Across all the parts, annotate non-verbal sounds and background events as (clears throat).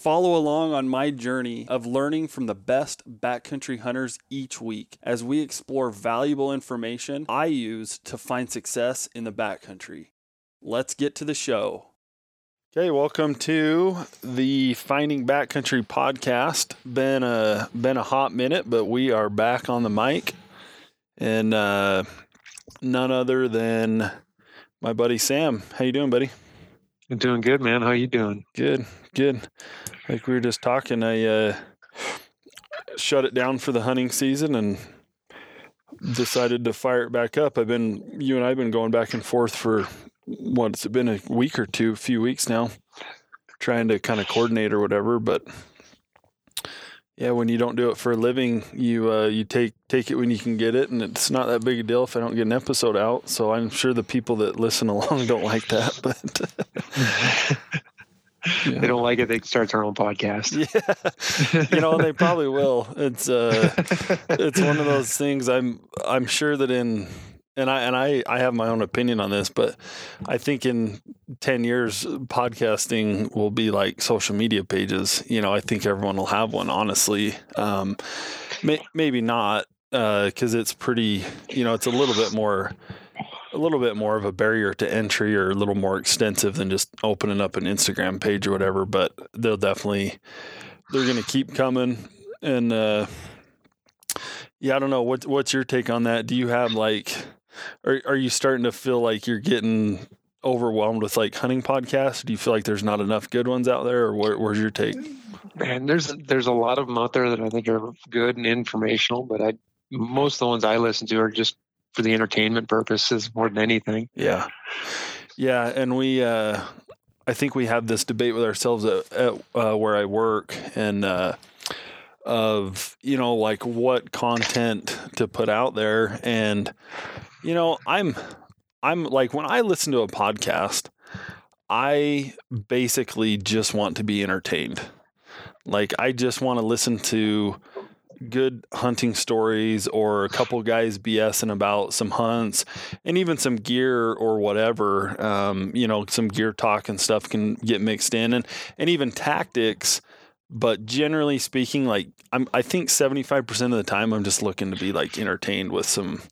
Follow along on my journey of learning from the best backcountry hunters each week as we explore valuable information I use to find success in the backcountry. Let's get to the show. Okay, welcome to the Finding Backcountry podcast. Been a been a hot minute, but we are back on the mic, and uh, none other than my buddy Sam. How you doing, buddy? I'm doing good, man. How you doing? Good, good. Like we were just talking, I uh, shut it down for the hunting season and decided to fire it back up. I've been you and I've been going back and forth for what's it been a week or two, a few weeks now, trying to kind of coordinate or whatever. But yeah, when you don't do it for a living, you uh, you take take it when you can get it, and it's not that big a deal if I don't get an episode out. So I'm sure the people that listen (laughs) along don't like that, but (laughs) They don't like it. They start their own podcast. yeah, you know they probably will. It's uh, it's one of those things. I'm I'm sure that in and I and I I have my own opinion on this, but I think in ten years, podcasting will be like social media pages. You know, I think everyone will have one. Honestly, um, may, maybe not because uh, it's pretty. You know, it's a little bit more. A little bit more of a barrier to entry, or a little more extensive than just opening up an Instagram page or whatever. But they'll definitely, they're going to keep coming, and uh, yeah, I don't know. What what's your take on that? Do you have like are are you starting to feel like you're getting overwhelmed with like hunting podcasts? Do you feel like there's not enough good ones out there, or where, where's your take? Man, there's there's a lot of them out there that I think are good and informational, but I most of the ones I listen to are just for the entertainment purposes more than anything. Yeah, yeah, and we. uh I think we have this debate with ourselves at, at uh, where I work, and uh, of you know like what content to put out there, and you know, I'm I'm like when I listen to a podcast, I basically just want to be entertained. Like I just want to listen to good hunting stories or a couple guys BSing about some hunts and even some gear or whatever. Um, you know, some gear talk and stuff can get mixed in and, and even tactics. But generally speaking, like I'm, I think 75% of the time I'm just looking to be like entertained with some,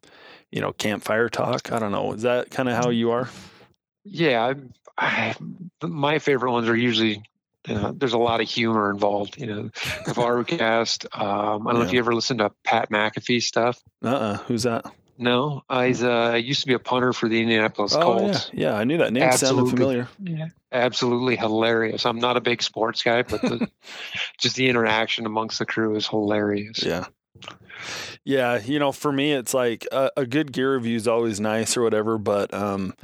you know, campfire talk. I don't know. Is that kind of how you are? Yeah, I, I, (sighs) my favorite ones are usually you there's a lot of humor involved. You know, Varcast. Um, I don't yeah. know if you ever listened to Pat McAfee stuff. Uh, uh who's that? No, uh, he's uh, used to be a punter for the Indianapolis oh, Colts. Yeah. yeah, I knew that name absolutely, sounded familiar. Yeah, absolutely hilarious. I'm not a big sports guy, but the, (laughs) just the interaction amongst the crew is hilarious. Yeah, yeah, you know, for me, it's like a, a good gear review is always nice or whatever. But um,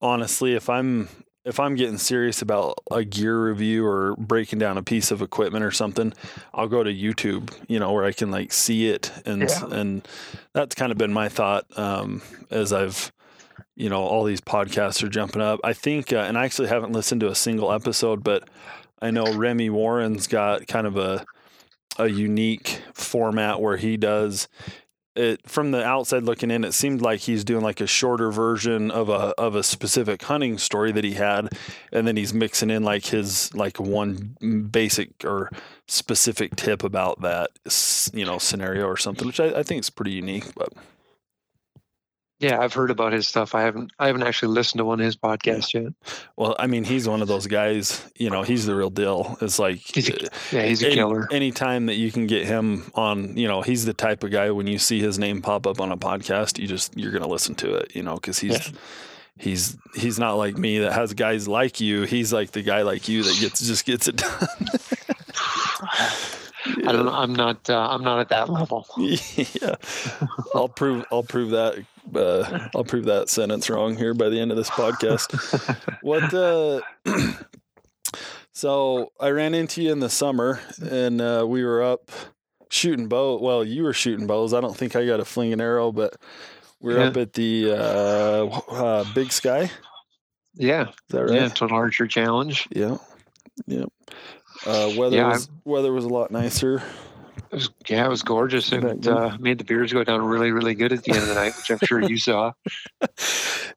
honestly, if I'm if I'm getting serious about a gear review or breaking down a piece of equipment or something, I'll go to YouTube, you know, where I can like see it and yeah. and that's kind of been my thought um, as I've you know all these podcasts are jumping up. I think, uh, and I actually haven't listened to a single episode, but I know Remy Warren's got kind of a a unique format where he does it from the outside looking in it seemed like he's doing like a shorter version of a of a specific hunting story that he had and then he's mixing in like his like one basic or specific tip about that you know scenario or something which I, I think is pretty unique but yeah, I've heard about his stuff. I haven't I haven't actually listened to one of his podcasts yet. Well, I mean, he's one of those guys, you know, he's the real deal. It's like he's a, yeah, he's a any, killer. Anytime that you can get him on, you know, he's the type of guy when you see his name pop up on a podcast, you just you're going to listen to it, you know, cuz he's yeah. he's he's not like me that has guys like you. He's like the guy like you that gets just gets it done. (sighs) (laughs) I don't know. I'm not. Uh, I'm not at that level. (laughs) yeah, I'll prove. I'll prove that. Uh, I'll prove that sentence wrong here by the end of this podcast. (laughs) what? Uh, (clears throat) so I ran into you in the summer, and uh, we were up shooting bow. Well, you were shooting bows. I don't think I got a fling and arrow, but We were Yeah. up at the uh, uh, Big Sky. Is Yeah, that right? yeah, Total Archer Challenge. Yeah. Yeah. Uh, weather Yeah, was weather was a lot nicer. It was, yeah, it was gorgeous, and Back it uh, made the beers go down really, really good at the end of the night, which I'm sure you saw. (laughs) (laughs)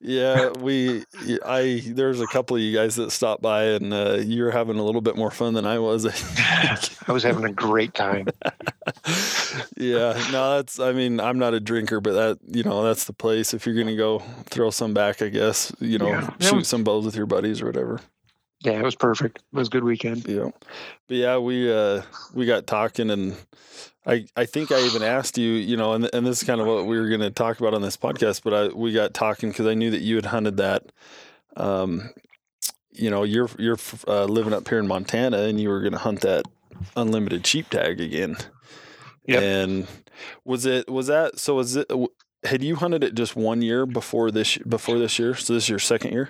Yeah, we I there's a couple of you guys that stopped by and uh, you were having a little bit more fun than I was. (laughs) I was having a great time. yeah, no, that's I mean, I'm not a drinker, but that you know, that's the place if you're gonna go throw some back, I guess, you know, Yeah, shoot was- some bows with your buddies or whatever. Yeah, it was perfect. It was a good weekend. Yeah. But yeah, we uh we got talking and I I think I even asked you, you know, and and this is kind of what we were going to talk about on this podcast, but I we got talking cuz I knew that you had hunted that um you know, you're you're uh, living up here in Montana and you were going to hunt that unlimited sheep tag again. Yep. And was it was that so was it had you hunted it just one year before this before this year? So this is your second year?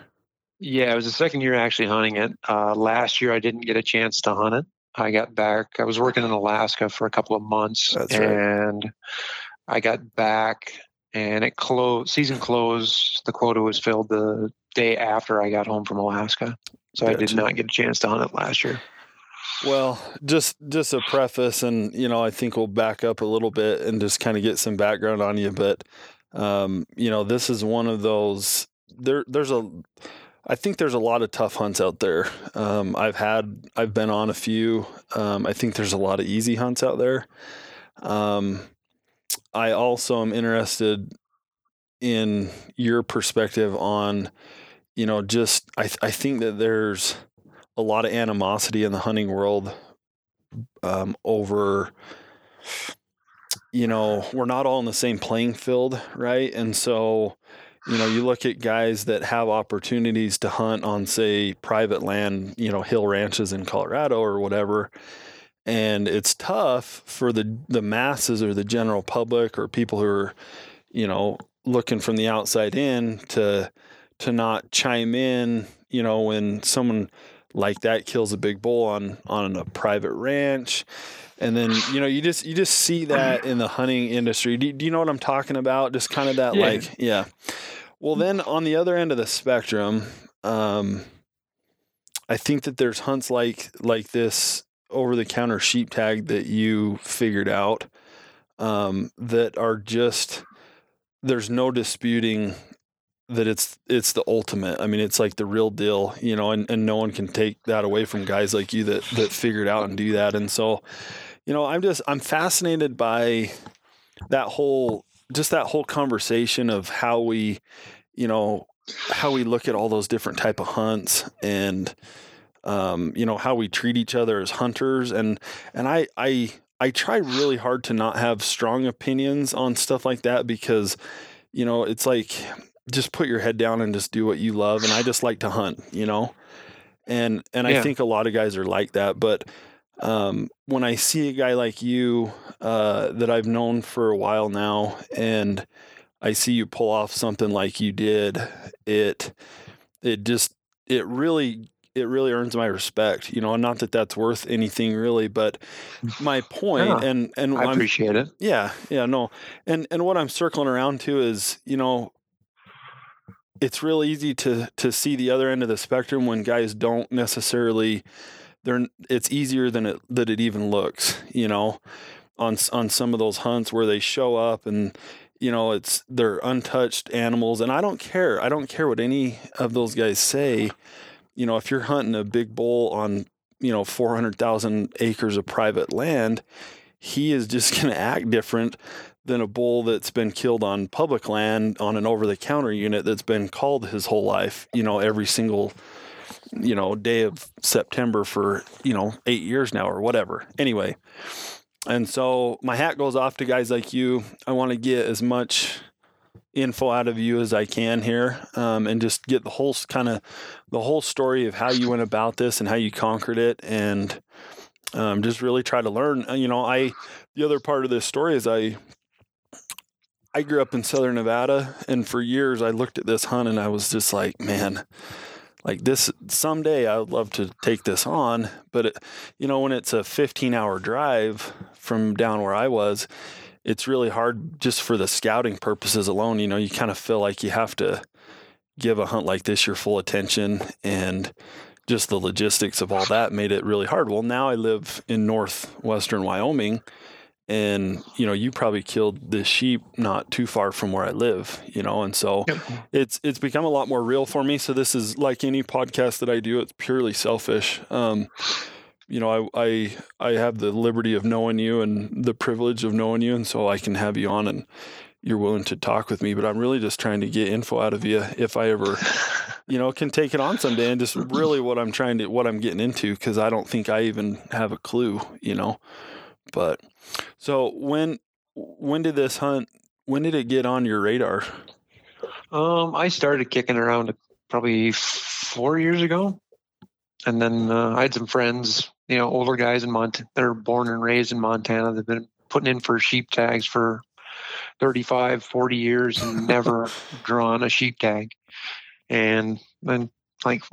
Yeah, it was the second year actually hunting it. Uh, last year, I didn't get a chance to hunt it. I got back. I was working in Alaska for a couple of months, That's right. and I got back, and it closed. Season closed. The quota was filled the day after I got home from Alaska, so I did not get a chance to hunt it last year. Well, just just a preface, and you know, I think we'll back up a little bit and just kind of get some background on you. But um, you know, this is one of those. There, there's a. I think there's a lot of tough hunts out there. Um, I've had, I've been on a few. Um, I think there's a lot of easy hunts out there. Um, I also am interested in your perspective on, you know, just I I think that there's a lot of animosity in the hunting world um, over you know we're not all in the same playing field right and so you know you look at guys that have opportunities to hunt on say private land you know hill ranches in colorado or whatever and it's tough for the the masses or the general public or people who are you know looking from the outside in to to not chime in you know when someone like that kills a big bull on on a private ranch. And then you know you just you just see that in the hunting industry. Do, do you know what i'm talking about? Just kind of that Yeah. like yeah well then on the other end of the spectrum um i think that there's hunts like like this over the counter sheep tag that you figured out um that are just there's no disputing that it's it's the ultimate. I mean, it's like the real deal, you know, and, and no one can take that away from guys like you that that figured out and do that. And so, you know, I'm just I'm fascinated by that whole just that whole conversation of how we, you know, how we look at all those different type of hunts and um, you know, how we treat each other as hunters and and I I I try really hard to not have strong opinions on stuff like that because you know, it's like just put your head down and just do what you love and I just like to hunt, you know. And and I think a lot of guys are like that, but um, when I see a guy like you uh, that I've known for a while now, and I see you pull off something like you did, it it just it really it really earns my respect. You know, not that that's worth anything really, but my point Yeah, and and I I'm- appreciate it. yeah, yeah, no. And and what I'm circling around to is, you know, it's real easy to to see the other end of the spectrum when guys don't necessarily they're it's easier than it that it even looks, you know, on on some of those hunts where they show up and you know, it's they're untouched animals and I don't care. I don't care what any of those guys say. You know, if you're hunting a big bull on, you know, 400,000 acres of private land, he is just (laughs) going to act different than a bull that's been killed on public land on an over the counter unit that's been called his whole life, you know, every single, you know, day of September for, you know, eight years now or whatever. Anyway. And so my hat goes off to guys like you. I want to get as much info out of you as I can here, um, and just get the whole kind of the whole story of how you went about this and how you conquered it, and um, just really try to learn. Uh, You know, I the other part of this story is I I grew up in Southern Nevada, and for years I looked at this hunt and I was just like, man, like this someday I would love to take this on, but it, you know, when it's a 15 hour drive from down where I was, it's really hard just for the scouting purposes alone. You know, you kind of feel like you have to give a hunt like this your full attention and just the logistics of all that made it really hard. Well, now I live in northwestern Wyoming and you know you probably killed this sheep not too far from where I live, you know, and so yep. it's it's become a lot more real for me. So this is like any podcast that I do, it's purely selfish. Um, you know, I, I I have the liberty of knowing you and the privilege of knowing you, and so I can have you on and you're willing to talk with me. But I'm really just trying to get info out of you if I ever, you know, can take it on someday. And just really what I'm trying to what I'm getting into because I don't think I even have a clue, you know. But so when when did this hunt? When did it get on your radar? Um, I started kicking around probably four years ago, and then uh, I had some friends, you know, older guys in Montana. They're born and raised in Montana. They've been putting in for sheep tags for 35, 40 years and (laughs) never drawn a sheep tag. And then, like,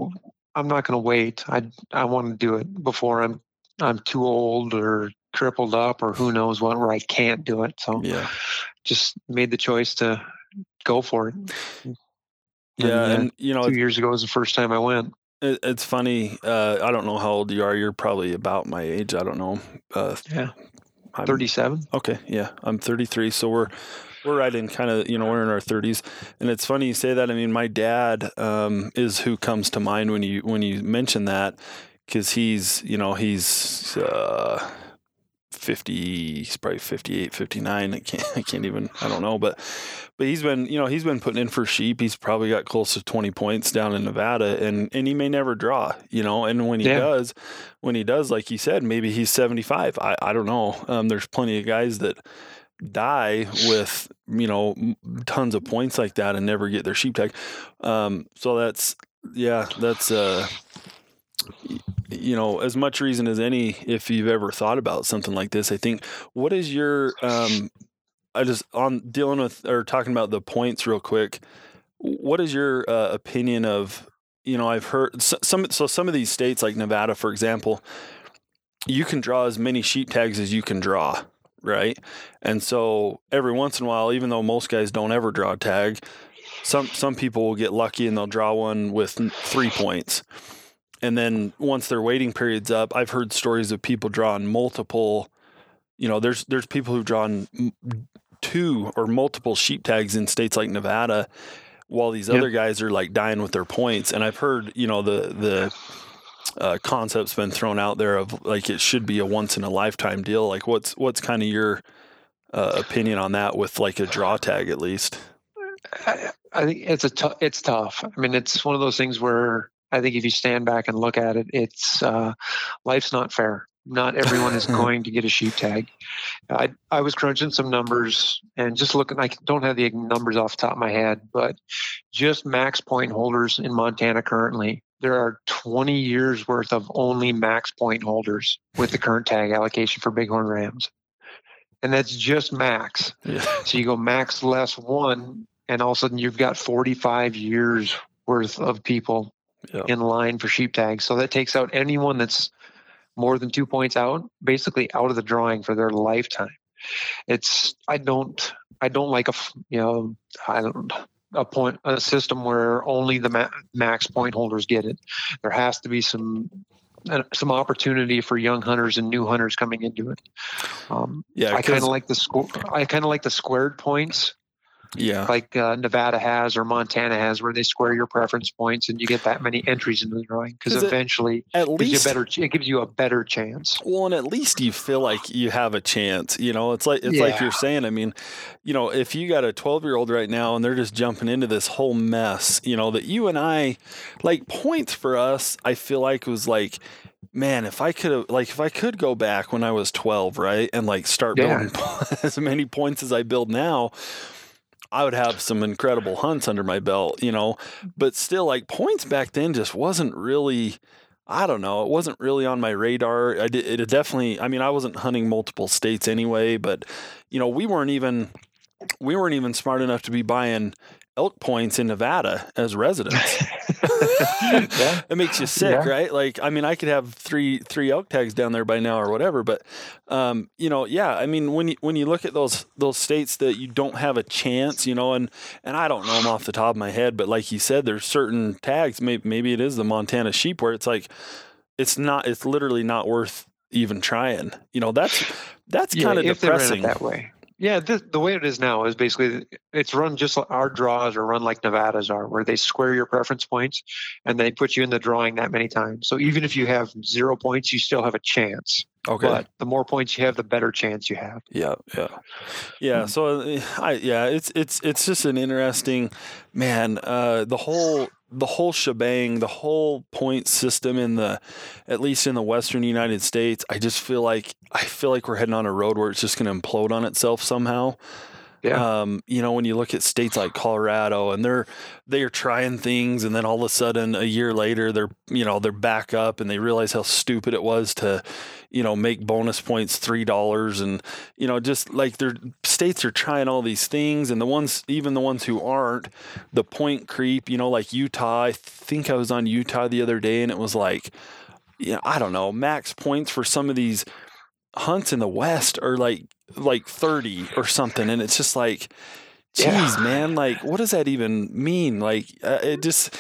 I'm not going to wait. I I want to do it before I'm I'm too old or crippled up or who knows what where I can't do it. So yeah, just made the choice to go for it. Yeah, and, and you know, two years ago was the first time I went. It, it's funny. Uh, I don't know how old you are. You're probably about my age. I don't know. Uh, yeah, I'm, 37. Okay, yeah, I'm 33. So we're we're right in kind of you know we're in our 30s, and it's funny you say that. I mean, my dad um, is who comes to mind when you when you mention that because he's you know he's. Uh, 50 he's probably 58 59 i can't (laughs) i can't even i don't know but but he's been you know he's been putting in for sheep. He's probably got close to 20 points down in nevada and and he may never draw you know and when he yeah. does when he does like you said maybe he's 75 i i don't know. Um, there's plenty of guys that die with you know tons of points like that and never get their sheep tag um, so that's yeah that's uh you know, as much reason as any if you've ever thought about something like this. I think what is your um I just on dealing with or talking about the points real quick. What is your uh, opinion of you know, I've heard some so some of these states like Nevada for example, you can draw as many sheep tags as you can draw, right? And so every once in a while even though most guys don't ever draw a tag, some some people will get lucky and they'll draw one with 3 points and then once their waiting period's up, I've heard stories of people drawing multiple. You know, there's there's people who've drawn two or multiple sheep tags in states like Nevada, while these yep. other guys are like dying with their points. And I've heard, you know, the the uh, concept's been thrown out there of like it should be a once in a lifetime deal. Like, what's what's kind of your uh, opinion on that with like a draw tag at least? I, I think it's a t- it's tough. I mean, it's one of those things where I think if you stand back and look at it, it's uh, life's not fair. Not everyone is (laughs) going to get a sheep tag. I I was crunching some numbers and just looking. I don't have the numbers off the top of my head, but just max point holders in Montana currently, there are 20 years worth of only max point holders with the current tag allocation for bighorn rams, and that's just max. Yeah. So you go max less one, and all of a sudden you've got 45 years worth of people yeah. in line for sheep tags. So that takes out anyone that's more than two points out, basically out of the drawing for their lifetime. It's I don't I don't like a you know I don't a point a system where only the ma- max point holders get it. There has to be some uh, some opportunity for young hunters and new hunters coming into it. Um, yeah, I kind of like the squ- I kind of like the squared points yeah like uh, nevada has or montana has where they square your preference points and you get that many entries into the drawing because eventually at least better it gives you a better chance well and at least you feel like you have a chance you know it's like it's yeah. like you're saying i mean you know if you got a 12 year old right now and they're just jumping into this whole mess you know that you and i like points for us i feel like was like man, if I could have, like, if I could go back when I was 12, right, and like start yeah. building (laughs) as many points as I build now, I would have some incredible hunts under my belt, you know. But still, like points back then just wasn't really. I don't know. It wasn't really on my radar. I did, it definitely. I mean, I wasn't hunting multiple states anyway, but you know, we weren't even we weren't even smart enough to be buying elk points in Nevada as residents. (laughs) yeah. it makes you sick, Yeah. right? Like, I mean, I could have three three elk tags down there by now or whatever, but um, you know, yeah. I mean, when you when you look at those those states that you don't have a chance, you know, and and I don't know them off the top of my head, but like you said, there's certain tags. Maybe maybe it is the Montana sheep where it's like, it's not. It's literally not worth even trying. You know, that's that's Yeah, kind of if they it depressing. that way. Yeah, the, the way it is now is basically it's run just like our draws are run like Nevada's are, where they square your preference points and they put you in the drawing that many times. So even if you have zero points, you still have a chance. Okay. But the more points you have, the better chance you have. Yeah, yeah, yeah. Hmm. So, uh, I yeah, it's it's it's just an interesting, man. Uh, the whole the whole shebang, the whole point system in the, at least in the Western United States, I just feel like I feel like we're heading on a road where it's just going to implode on itself somehow. Yeah. Um, you know, when you look at states like Colorado and they're they are trying things and then all of a sudden a year later they're you know, they're back up and they realize how stupid it was to, you know, make bonus points three dollars and you know, just like their states are trying all these things and the ones even the ones who aren't, the point creep, you know, like Utah. I think I was on Utah the other day and it was like know, I don't know, max points for some of these hunts in the West are like like 30 or something. And it's just like, geez, Yeah. man, like, what does that even mean? Like, uh, it just,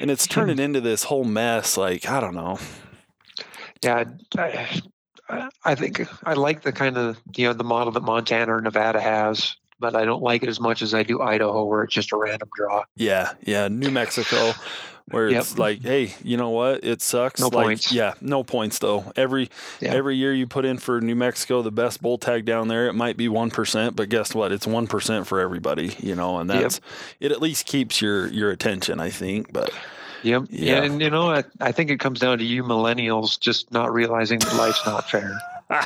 and it's turning (laughs) into this whole mess. Like, I don't know. Yeah, I, I think I like the kind of you know the model that Montana or Nevada has, but I don't like it as much as I do Idaho, where it's just a random draw. Yeah. Yeah. New Mexico, where Yep. it's like, hey, you know what? It sucks. No like, points. Yeah. No points, though. Every, Yeah. every year you put in for New Mexico, the best bull tag down there, it might be 1%, but guess what? It's 1% for everybody, you know, and Yep. that's, it at least keeps your, your attention, I think. But Yep. Yeah. Yeah, and you know, I, I think it comes down to you millennials just not realizing that life's not fair. (laughs)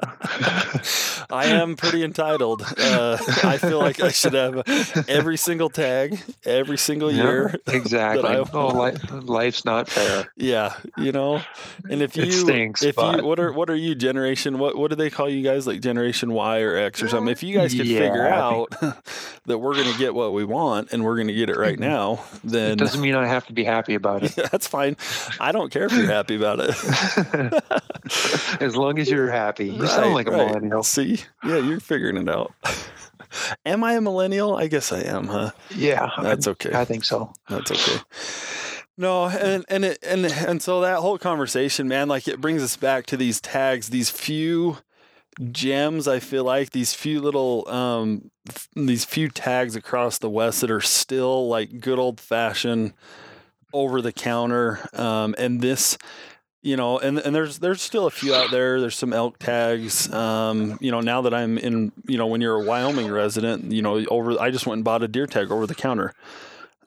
I am pretty entitled. Uh, I feel like I should have every single tag, every single Yeah, year. (laughs) exactly. Oh, life, life's not fair. Yeah, you know. And if you, It stinks, if you, what are what are you generation? What what do they call you guys? Like Generation Y or X or something? If you guys could figure Yeah, I out (laughs) that we're going to get what we want and we're going to get it right now, It then doesn't mean I have to be happy about it. (laughs) that's fine. I don't care if you're happy about it. as long as you're happy. Sound like a right. millennial. See, yeah, you're figuring it out. (laughs) am I a millennial? I guess I am, huh? Yeah, That's okay. I think so. That's okay. No, and and it, and and so that whole conversation, man, like it brings us back to these tags, these few gems. I feel like these few little, um, f- these few tags across the West that are still like good old fashioned, over the counter. Um, and this, you know, and and there's there's still a few out there. There's some elk tags. Um, you know, now that I'm in, you know, when you're a Wyoming resident, you know, over I just went and bought a deer tag over the counter.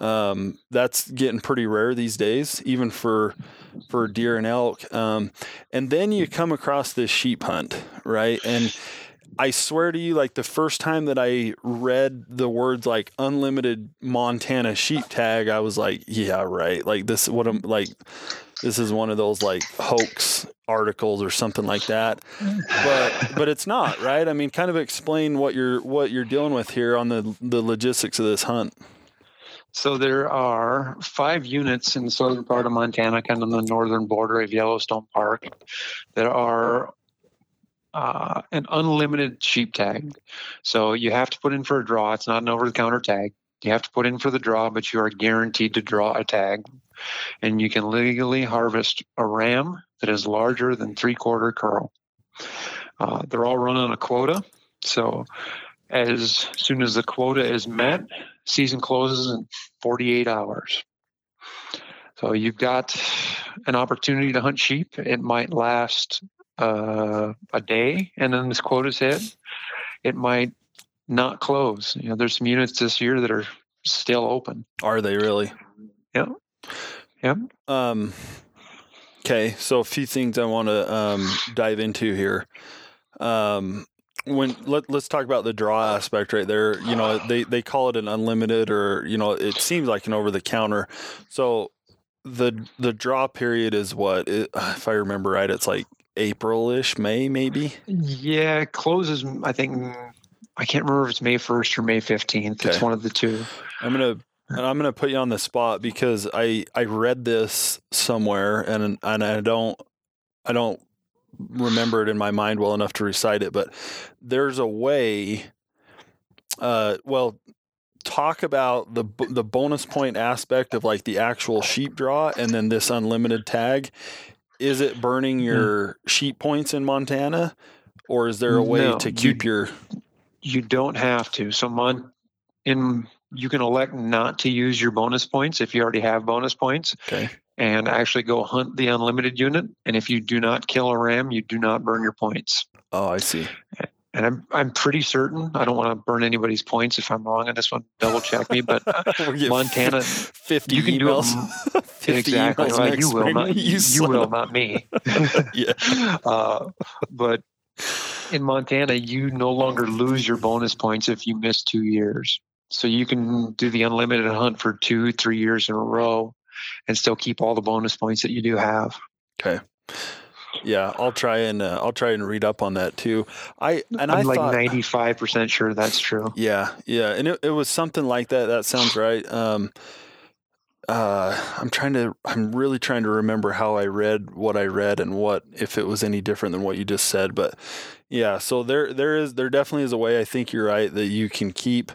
Um, that's getting pretty rare these days, even for for deer and elk. Um, and then you come across this sheep hunt, right? And I swear to you, like the first time that I read the words like unlimited Montana sheep tag, I was like, yeah, right. Like this, what I'm like, this is one of those like hoax articles or something like that. But but it's not, right? I mean, kind of explain what you're what you're dealing with here on the the logistics of this hunt. So there are five units in the southern part of Montana, kind of the northern border of Yellowstone Park, that are uh, an unlimited sheep tag. So you have to put in for a draw. It's not an over-the-counter tag. You have to put in for the draw, but you are guaranteed to draw a tag, and you can legally harvest a ram that is larger than three-quarter curl. Uh, they're all run on a quota. So as soon as the quota is met, season closes in 48 hours. So you've got an opportunity to hunt sheep. It might last uh, a day, and then this quota's hit. It might not close. You know, there's some units this year that are still open. Are they really? Yeah. Yeah. Um, okay, so a few things I want to um, dive into here. Um, when let let's talk about the draw aspect right there. You know, they they call it an unlimited, or you know, it seems like an over the counter. So the the draw period is what, it, (sighs) if I remember right, it's like April-ish, May maybe. Yeah, it closes. I think I can't remember if it's May 1st or May 15th. Okay. It's one of the two. I'm gonna and I'm gonna put you on the spot because I I read this somewhere and and I don't I don't remember it in my mind well enough to recite it, but there's a way. Uh, well, talk about the the bonus point aspect of like the actual sheep draw and then this unlimited tag. Is it burning Hmm. your sheep points in Montana, or is there a way No, to you- keep your You don't have to. So mon- in you can elect not to use your bonus points if you already have bonus points okay? and actually go hunt the unlimited unit. And if you do not kill a ram, you do not burn your points. Oh, I see. And I'm I'm pretty certain. I don't want to burn anybody's points if I'm wrong on this one. Double check me, but (laughs) Montana- fifty you can do it emails. (laughs) 50 exactly. emails Well, next (laughs) you will not. You, son will not me. Yeah. Uh, but in Montana, you no longer lose your bonus points if you miss two years. So you can do the unlimited hunt for two, three years in a row, and still keep all the bonus points that you do have. Okay. Yeah, I'll try and uh, I'll try and read up on that too. I and I'm I like ninety-five percent sure that's true. yeah, yeah, and it, it was something like that. That sounds right. Um, uh, I'm trying to. I'm really trying to remember how I read what I read and what if it was any different than what you just said. But yeah, so there there is there definitely is a way. I think you're right that you can keep.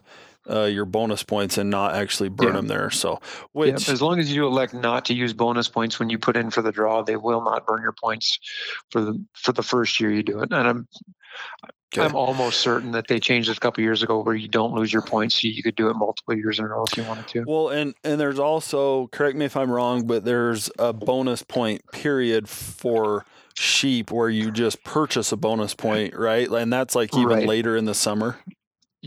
Uh, your bonus points and not actually burn Yeah. them there. So, which as long as you elect not to use bonus points when you put in for the draw, they will not burn your points for the for the first year you do it. And I'm Okay. I'm almost certain that they changed it a couple years ago where you don't lose your points, so you could do it multiple years in a row if you wanted to. Well, and and there's also correct me if I'm wrong, but there's a bonus point period for sheep where you just purchase a bonus point, right? And that's like even Right. later in the summer.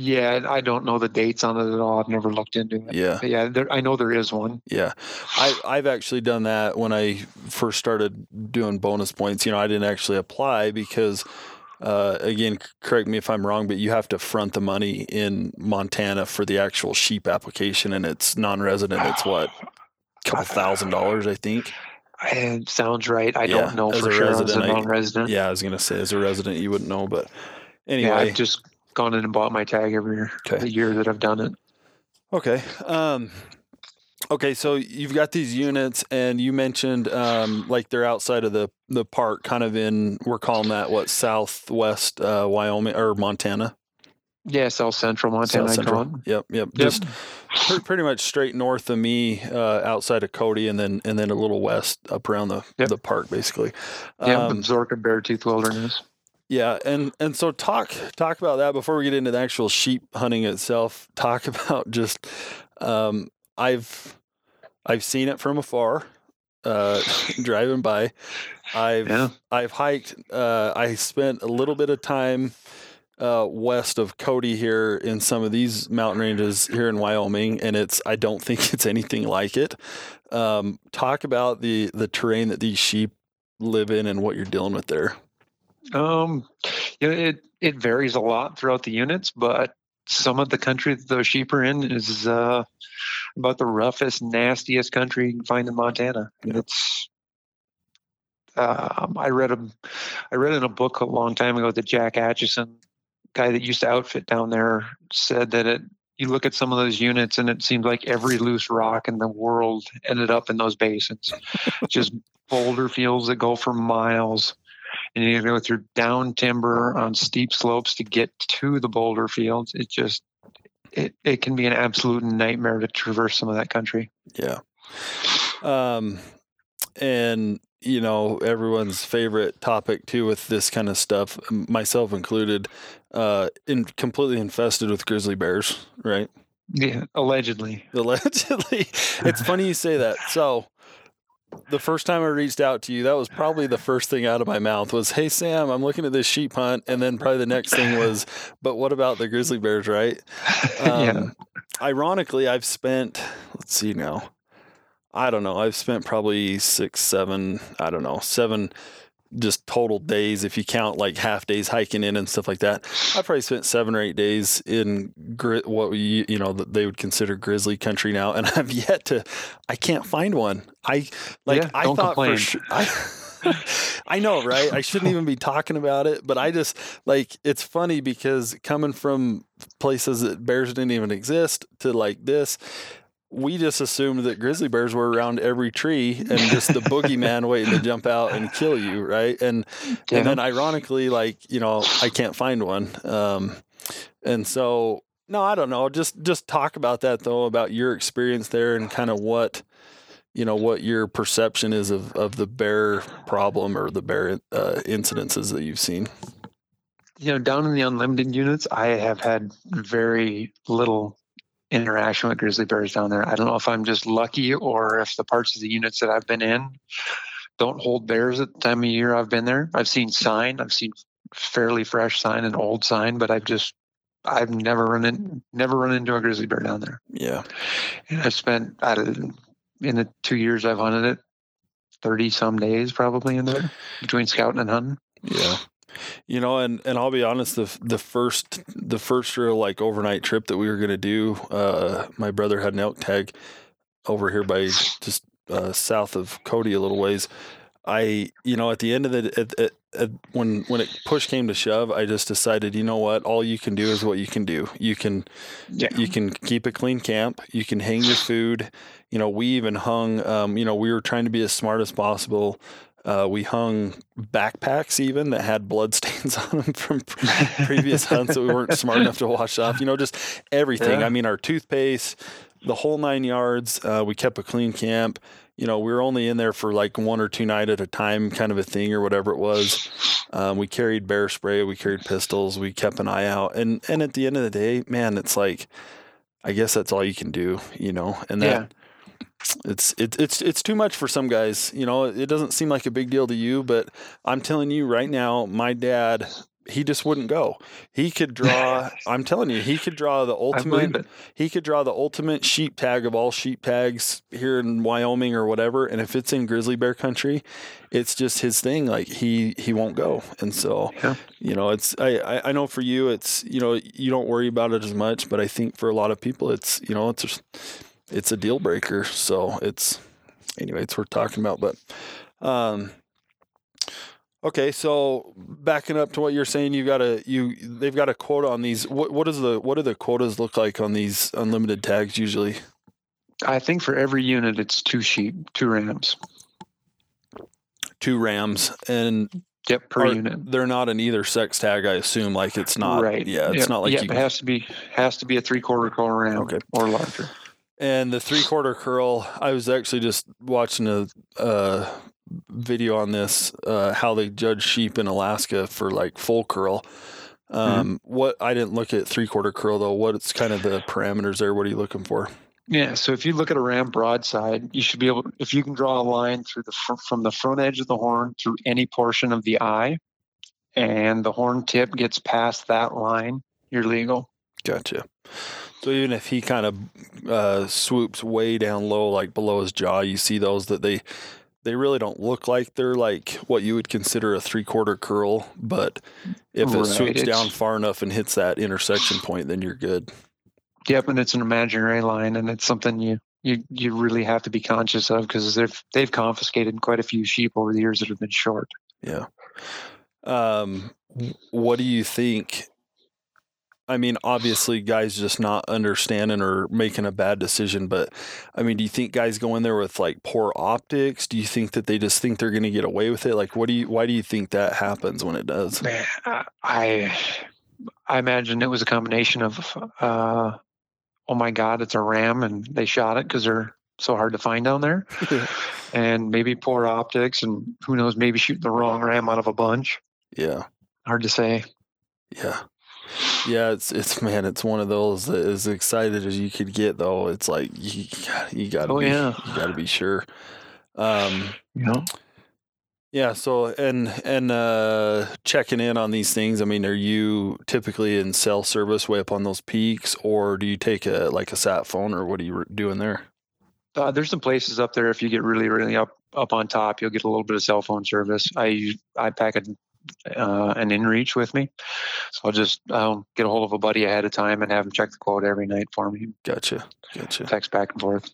Yeah, I don't know the dates on it at all. I've never looked into it. Yeah, But yeah, there, I know there is one. yeah. I I've actually done that when I first started doing bonus points. You know, I didn't actually apply because. Uh, again, correct me if I'm wrong, but you have to front the money in Montana for the actual sheep application, and it's non-resident. It's what, a (sighs) couple thousand dollars, I think. It sounds right. I Yeah, don't know for sure as a resident, I- non-resident. Yeah, I was gonna say as a resident you wouldn't know, but Yeah, anyway. I've just gone in and bought my tag every year. Okay. The year that I've done it. okay. Um, okay, so you've got these units, and you mentioned um, like they're outside of the the park, kind of in we're calling that what southwest uh, Wyoming or Montana. Yeah, South Central Montana. South Central. Yep, yep. Yep. Just pre- pretty much straight north of me, uh, outside of Cody, and then and then a little west up around the Yep. the park, basically. yeah, Um, Absaroka Beartooth Wilderness. Yeah, and and so talk talk about that before we get into the actual sheep hunting itself. Talk (laughs) about just um, I've I've seen it from afar, uh, (laughs) driving by. I've Yeah. I've hiked. Uh, I spent a little bit of time uh, west of Cody here in some of these mountain ranges here in Wyoming, and it's I don't (laughs) think it's anything like it. Um, talk about the the terrain that these sheep live in and what you're dealing with there. Um, you know, it it varies a lot throughout the units, but some of the country that those sheep are in is uh, about the roughest, nastiest country you can find in Montana. It's um, I read a I read in a book a long time ago that Jack Atcheson, guy that used to outfit down there, said that it. You look at some of those units, and it seems like every loose rock in the world ended up in those basins. Just boulder fields that go for miles and you go through down timber on steep slopes to get to the boulder fields. It just it, it can be an absolute nightmare to traverse some of that country. Yeah. Um, and you know everyone's favorite topic too with this kind of stuff, myself included, uh, in completely infested with grizzly bears. Right? Yeah, allegedly. Allegedly, (laughs) it's funny you say that. So. The first time I reached out to you, that was probably the first thing out of my mouth was, "Hey Sam, I'm looking at this sheep hunt," and then probably the next thing was, "But what about the grizzly bears?" Right? (laughs) yeah. Um, Ironically, I've spent, let's see now, I don't know, I've spent probably six, seven, I don't know, seven just total days if you count like half days hiking in and stuff like that. I probably spent seven or eight days in gri- what we, you know, that they would consider grizzly country now, and (laughs) I've yet to, I can't find one. I like, Yeah, I don't thought complain. for sure, I, (laughs) I know, right? I shouldn't (laughs) even be talking about it, but I just like it's funny because coming from places that bears didn't even exist to like this, we just assumed that grizzly bears were around every tree and just the boogeyman waiting to jump out and kill you, right? And Yeah. and then ironically, like you know, I can't find one, um, and so no, I don't know. Just just talk about that though, about your experience there and kind of what you know what your perception is of of the bear problem or the bear uh, incidences that you've seen. you know, down in the unlimited units, I have had very little interaction with grizzly bears down there. I don't know if I'm just lucky or if the parts of the units that I've been in don't hold bears at the time of year I've been there. I've seen sign, I've seen fairly fresh sign and old sign, but I've just I've never run in never run into a grizzly bear down there. Yeah, And I've spent I in the two years I've hunted it, thirty some days probably in there between scouting and hunting. yeah. You know, and and I'll be honest, the the first the first real like overnight trip that we were gonna do, uh, my brother had an elk tag over here by just uh, south of Cody a little ways. I, you know, at the end of the, at, at, at, when when it push came to shove, I just decided, you know what, all you can do is what you can do. You can Yeah. you can keep a clean camp. You can hang your food. You know, we even hung. Um, you know, we were trying to be as smart as possible. Uh, we hung backpacks even that had blood (laughs) stains on them from pre- previous hunts that we weren't smart enough to wash off. You know, just everything. Yeah. I mean, our toothpaste, the whole nine yards. Uh, we kept a clean camp. You know, we were only in there for like one or two night at a time, kind of a thing, or whatever it was. Um, we carried bear spray, we carried pistols, we kept an eye out, and and at the end of the day, man, it's like, I guess that's all you can do, you know, and that. It's it's it's it's too much for some guys, you know. It doesn't seem like a big deal to you, but I'm telling you right now, my dad, he just wouldn't go. He could draw. (laughs) I'm telling you, he could draw the ultimate he could draw the ultimate sheep tag of all sheep tags here in Wyoming or whatever. And if it's in grizzly bear country, it's just his thing. Like he he won't go. And so Yeah. you know, it's I, I I know for you it's you know, you don't worry about it as much, but I think for a lot of people it's you know, it's just, it's a deal breaker. So it's anyway, it's worth talking about. But um Okay, so backing up to what you're saying, you've got a you they've got a quota on these. What what is the what do the quotas look like on these unlimited tags usually? I think for every unit, it's two sheep, two rams. Two rams, and Yep, per are- unit. they're not an either sex tag. I assume like it's not. right. Yeah, it's Yep, not like yep, you. it has to be has to be a three quarter curl ram Okay. or larger. And the three quarter curl, I was actually just watching a uh, video on this, uh, how they judge sheep in Alaska for like full curl. Um, What I didn't look at three quarter curl though. What's kind of the parameters there? What are you looking for? Yeah, so if you look at a ram broadside, you should be able if you can draw a line through the fr- from the front edge of the horn through any portion of the eye, and the horn tip gets past that line, you're legal. Gotcha. So even if he kind of uh, swoops way down low, like below his jaw, you see those that they they really don't look like they're like what you would consider a three quarter curl, but if it Right, swoops down far enough and hits that intersection point, then you're good. Yep, and it's an imaginary line, and it's something you you you really have to be conscious of because they've they've confiscated quite a few sheep over the years that have been short. Yeah. Um, what do you think? I mean, obviously, guys just not understanding or making a bad decision, but I mean, do you think guys go in there with like poor optics? Do you think that they just think they're going to get away with it? Like, what do you? Why do you think that happens when it does? Man, I I imagine it was a combination of uh, oh my god, it's a ram, and they shot it because they're so hard to find down there, (laughs) and maybe poor optics, and who knows, maybe shooting the wrong ram out of a bunch. yeah, Hard to say. yeah, yeah. It's it's (laughs) man, it's one of those that as excited as you could get, though. It's like you got you got to Oh, be yeah. you got to be sure. Um, You know, Yeah. So and and uh, checking in on these things. I mean, are you typically in cell service way up on those peaks, or do you take a like a sat phone, or what are you doing there? uh, there's some places up there. If you get really, really up up on top, you'll get a little bit of cell phone service. I I pack a, uh, an InReach with me, so I'll just I'll get a hold of a buddy ahead of time and have him check the quote every night for me. Gotcha. Gotcha. Text back and forth.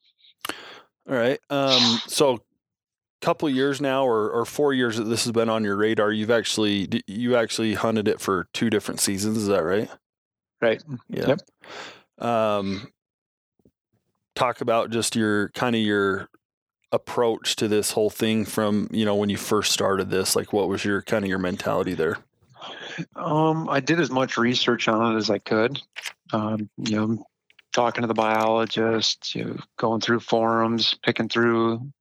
All right. Um. So, couple years now, or, or four years that this has been on your radar, you've actually you actually hunted it for two different seasons. Is that right? Right. Yeah. Yep. Um, talk about just your kind of your approach to this whole thing from you know when you first started this. Like, what was your kind of your mentality there? Um, I did as much research on it as I could. Um, you know, talking to the biologists, you know, going through forums, picking through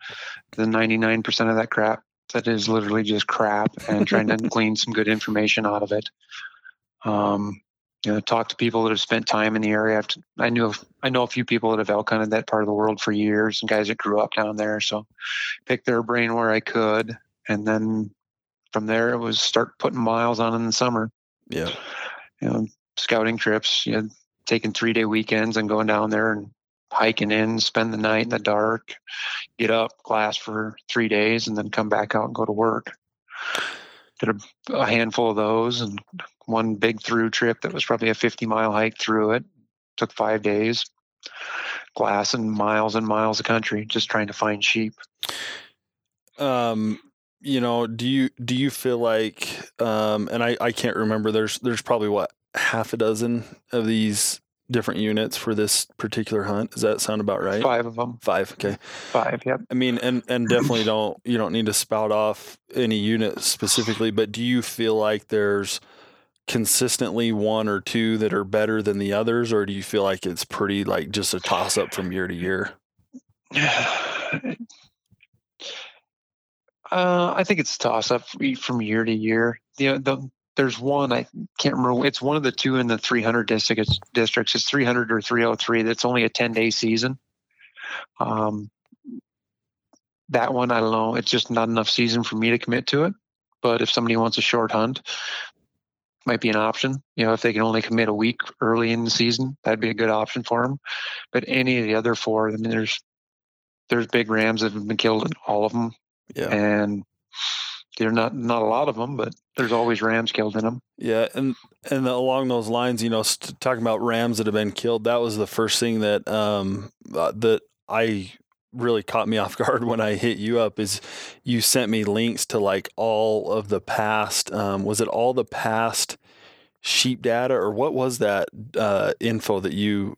the 99% of that crap that is literally just crap and trying to (laughs) glean some good information out of it. Um, you know, talk to people that have spent time in the area. I knew I know a few people that have elk hunted that part of the world for years, and guys that grew up down there. So, pick their brain where I could, and then from there it was start putting miles on in the summer. Yeah, you know, scouting trips. You know, taking three day weekends and going down there and hiking in, spend the night in the dark, get up, glass for three days, and then come back out and go to work. Did a, a handful of those and one big through trip that was probably a 50 mile hike through it. Took five days, glass and miles and miles of country, just trying to find sheep. Um, you know, do you do you feel like um and I I can't remember there's there's probably what half a dozen of these different units for this particular hunt. Does that sound about right? Five of them. Five. Okay. Five. Yep. I mean, and and (clears throat) definitely don't you don't need to spout off any unit specifically, but do you feel like there's consistently one or two that are better than the others, or do you feel like it's pretty like just a toss up from year to year? (sighs) Uh, I think it's toss up from year to year. Know, the there's one I can't remember. It's one of the two in the 300 districts. Districts. It's 300 or 303. That's only a 10 day season. Um, that one I don't know. It's just not enough season for me to commit to it. But if somebody wants a short hunt, might be an option. You know, if they can only commit a week early in the season, that'd be a good option for them. But any of the other four, I mean, there's there's big rams that have been killed in all of them. Yeah. And they're not not a lot of them, but there's always rams killed in them. Yeah, and and along those lines, you know, st- talking about rams that have been killed, that was the first thing that um uh, that I really caught me (laughs) off guard when I hit you up is you sent me links to like all of the past um was it all the past sheep data or what was that uh info that you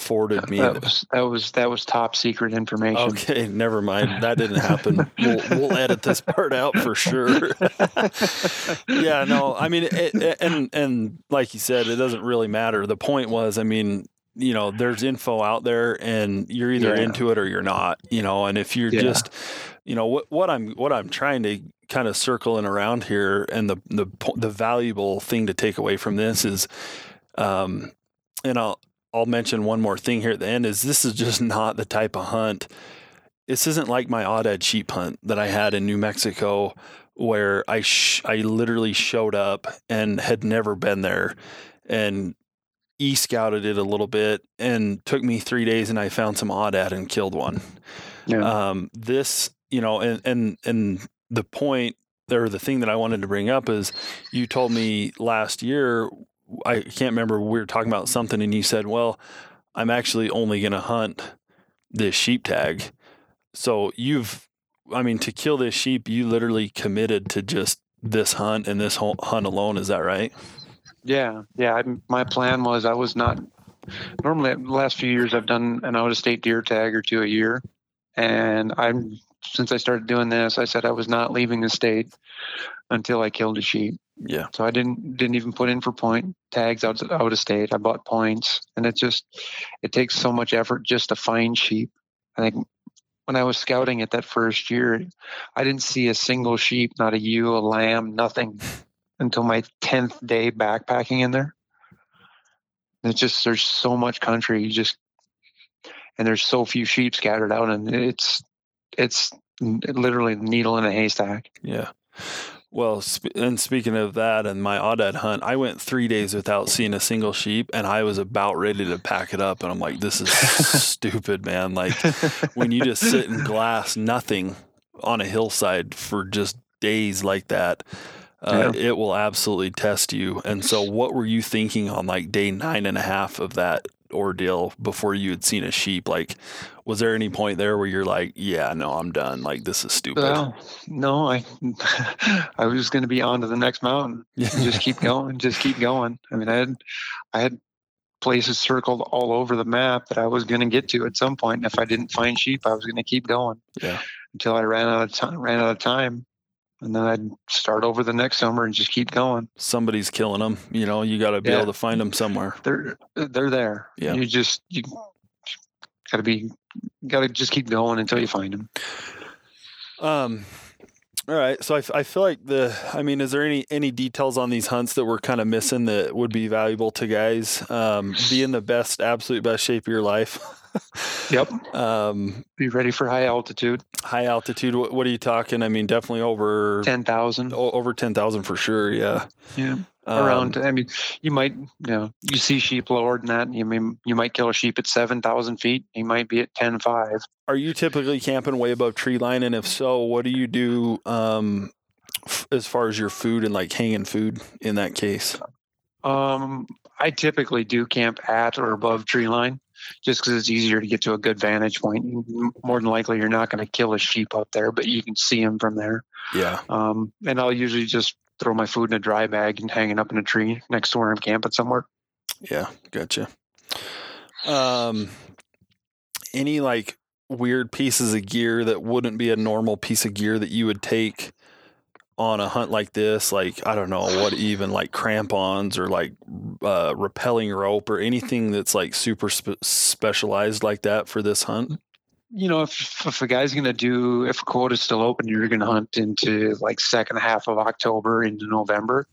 forwarded me. That was that was that was top secret information. Okay, never mind. That didn't happen. we'll, we'll edit this part out for sure. (laughs) yeah, no, I mean, it, it, and and like you said, it doesn't really matter. The point was, I mean, you know, there's info out there, and you're either yeah. into it or you're not. You know, and if you're yeah. just, you know, what what I'm what I'm trying to kind of circling around here, and the the the valuable thing to take away from this is, um, and I'll I'll mention one more thing here at the end is this is just (laughs) not the type of hunt. This isn't like my Aoudad sheep hunt that I had in New Mexico where I sh- I literally showed up and had never been there and e scouted it a little bit and took me three days and I found some Aoudad and killed one. Yeah. Um, this, you know, and and and the point or the thing that I wanted to bring up is you told me last year I can't remember we were talking about something and you said, "Well, I'm actually only going to hunt this sheep tag." So you've I mean to kill this sheep, you literally committed to just this hunt and this hunt alone, is that right? Yeah. Yeah, I, my plan was I was not normally the last few years I've done an out of state deer tag or two a year and I'm since I started doing this, I said I was not leaving the state until I killed a sheep. Yeah. So I didn't didn't even put in for point tags out out of state. I bought points, and it just it takes so much effort just to find sheep. I think when I was scouting it that first year, I didn't see a single sheep, not a ewe, a lamb, nothing, (laughs) until my tenth day backpacking in there. And it's just there's so much country, you just and there's so few sheep scattered out, and it's it's literally the needle in a haystack. Yeah. Well, sp- and speaking of that and my Aoudad hunt, I went three days without seeing a single sheep, and I was about ready to pack it up. And I'm like, "This is (laughs) stupid, man! Like when you just sit in glass nothing on a hillside for just days like that, uh, it will absolutely test you." And so, what were you thinking on like day nine and a half of that ordeal before you had seen a sheep? Like, was there any point there where you're like, yeah, no, I'm done. Like, this is stupid. Well, no, I (laughs) I was just going to be on to the next mountain. Just keep going. Just keep going. I mean, I had I had places circled all over the map that I was going to get to at some point. And if I didn't find sheep, I was going to keep going Yeah. until I ran out of time. Ran out of time, and then I'd start over the next summer and just keep going. Somebody's killing them. You know, you got to be Yeah. able to find them somewhere. They're they're there. Yeah. You just you got to be got to just keep going until you find them. Um, all right. So I, I feel like the, I mean, is there any, any details on these hunts that we're kind of missing that would be valuable to guys? Um, be in the best, absolute best shape of your life. (laughs) Yep. um, Be ready for high altitude. high altitude. What, what are you talking? I mean, definitely over, Ten thousand. over 10,000 for sure. Yeah. Yeah. Um, around i mean you might you know you see sheep lower than that you mean you might kill a sheep at 7000 feet you might be at 10 5 Are you typically camping way above tree line? And if so, what do you do, um, f- as far as your food and like hanging food in that case? um i typically do camp at or above tree line just because it's easier to get to a good vantage point more than likely you're not going to kill a sheep up there but you can see them from there Yeah. um and i'll usually just throw my food in a dry bag and hang it up in a tree next to where i'm camping somewhere Yeah, gotcha. Um, any like weird pieces of gear that wouldn't be a normal piece of gear that you would take on a hunt like this? Like I don't know what even like crampons or like uh, repelling rope or anything that's like super spe- specialized like that for this hunt. you know, if, if a guy's going to do, if a quote is still open, you're going to hunt into like second half of October into November.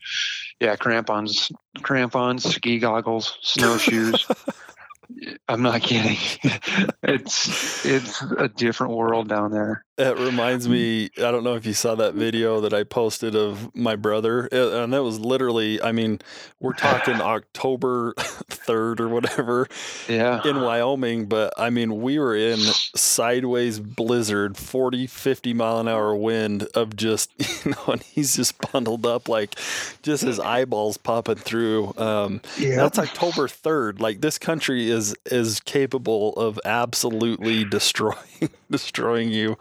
Yeah, crampons, crampons, ski goggles, snowshoes. (laughs) I'm not kidding. (laughs) it's it's a different world down there. It reminds me, I don't know if you saw that video that I posted of my brother. And that was literally, I mean, we're talking (laughs) October (laughs) 3rd or whatever Yeah, in Wyoming. But I mean, we were in sideways blizzard, 40, 50 mile an hour wind of just, (laughs) you know, and he's just bundled up like just his eyeballs popping through. Um, yeah. That's October 3rd. Like this country is is capable of absolutely destroying destroying you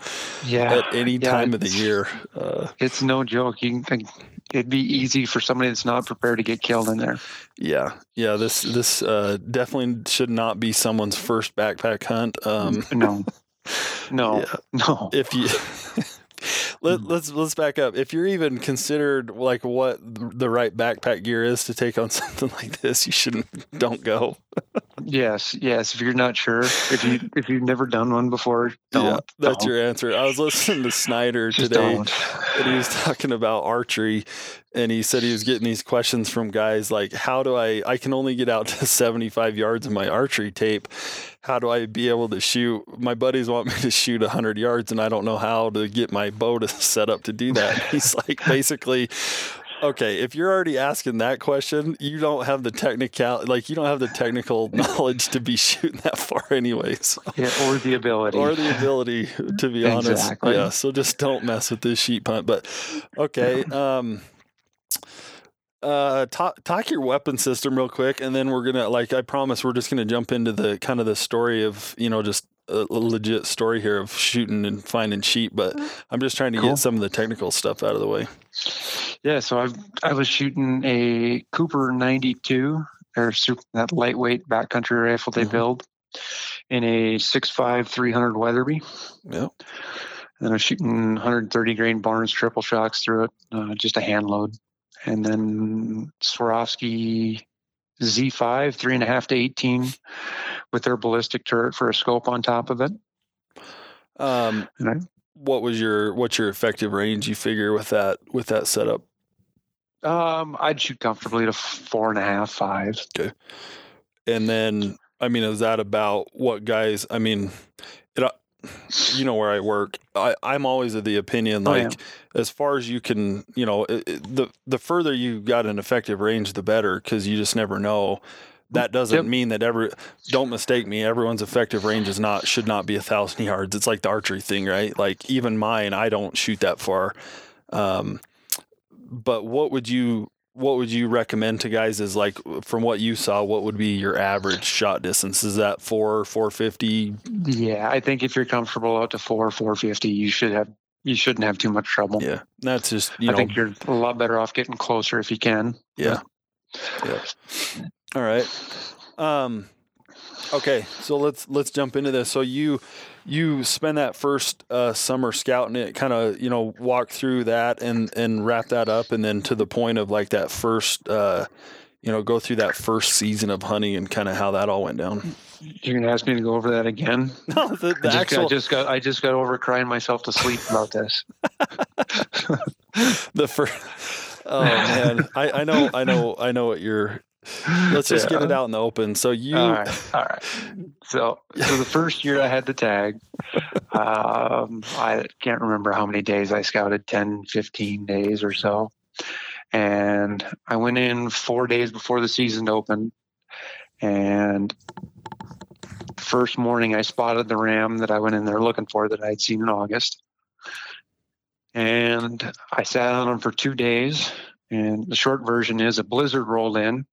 yeah. at any yeah, time of the year. Uh, It's no joke. You can, think it'd be easy for somebody that's not prepared to get killed in there. yeah, yeah. This this uh, definitely should not be someone's first backpack hunt. Um, No, (laughs) no, Yeah. no. if you (laughs) let, hmm. let's let's back up. If you're even considered like what the right backpack gear is to take on (laughs) something like this, you shouldn't. Don't go. Yes, yes. If you're not sure, if you if you've never done one before, don't. yeah, that's don't. your answer. I was listening to Snyder today. and he was talking about archery and he said he was getting these questions from guys like how do i i can only get out (laughs) to 75 yards of my archery tape. How do i be able to shoot? My buddies want me to shoot 100 yards and i don't know how to get my bow to (laughs) set up to do that. He's (laughs) like basically okay if you're already asking that question you don't have the technical like you don't have the technical knowledge to be shooting that far anyways Yeah, or the ability. or the ability to be honest. Exactly. yeah so just don't mess with this sheep hunt but okay um uh talk, talk your weapon system real quick and then we're gonna like i promise we're just gonna jump into the kind of the story of you know just a a legit story here of shooting and finding sheep but i'm just trying to Cool. get some of the technical stuff out of the way Yeah, so I I was shooting a Cooper 92 or super, that lightweight backcountry rifle they Mhm. build in a 6.5 300 Weatherby. yeah And I was shooting 130 grain Barnes triple shocks through it, uh, just a hand load. And then Swarovski Z5, three and a half to 18 with their ballistic turret for a scope on top of it. um I, what was your what's your effective range you figure with that with that setup um, I'd shoot comfortably to four and a half, five. Okay. And then, I mean, is that about what guys? I mean, it. You know where I work. I, I'm always of the opinion, Oh, like yeah. as far as you can, you know, it, it- the the further you got an effective range, the better, because you just never know. That doesn't Yep. mean that every. Don't mistake me. Everyone's effective range is not should not be a thousand yards. It's like the archery thing, right? Like even mine, I don't shoot that far. Um, but what would you what would you recommend to guys? Is like from what you saw, what would be your average shot distance? Is that four, four fifty? Yeah, I think if you're comfortable out to four, four fifty, you should have you shouldn't have too much trouble. Yeah, that's just you I know. think you're a lot better off getting closer if you can. Yeah. Yeah. All right. Um okay, so let's let's jump into this. So you you spend that first uh, summer scouting it, kind of you know walk through that and and wrap that up, and then to the point of like that first uh, you know go through that first season of hunting and kind of how that all went down. You're gonna ask me to go over that again? (laughs) No, the, the I, just, actual I just got I just got over crying myself to sleep about this. (laughs) (laughs) the first. Oh man, I, I know, I know, I know what you're. Let's just get it out in the open. So you, All right, all right. So, so the first year I had the tag, um, I can't remember how many days I scouted 10, 15 days or so. And I went in four days before the season opened. And first morning I spotted the ram that I went in there looking for that I'd seen in August. And I sat on him for two days. And the short version is a blizzard rolled in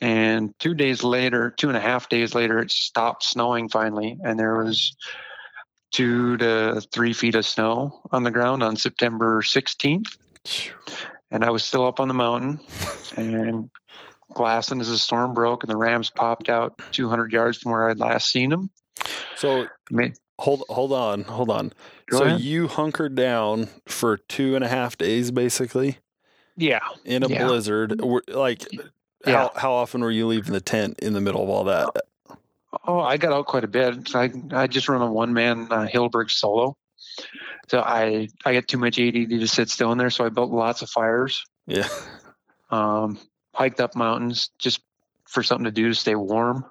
and two days later, two and a half days later, it stopped snowing finally, and there was two to three feet of snow on the ground on September 16th. And I was still up on the mountain, and glassing as the storm broke, and the Rams popped out 200 yards from where I'd last seen them. so I mean, hold hold on, hold on. Go so ahead. you hunkered down for two and a half days, basically, yeah, in a Yeah. blizzard. Like, Yeah. how how often were you leaving the tent in the middle of all that? Oh, I got out quite a bit. I I just run a one man uh, Hilleberg Soulo, so I I get too much ADD to sit still in there. So I built lots of fires. Yeah, um, hiked up mountains just for something to do to stay warm.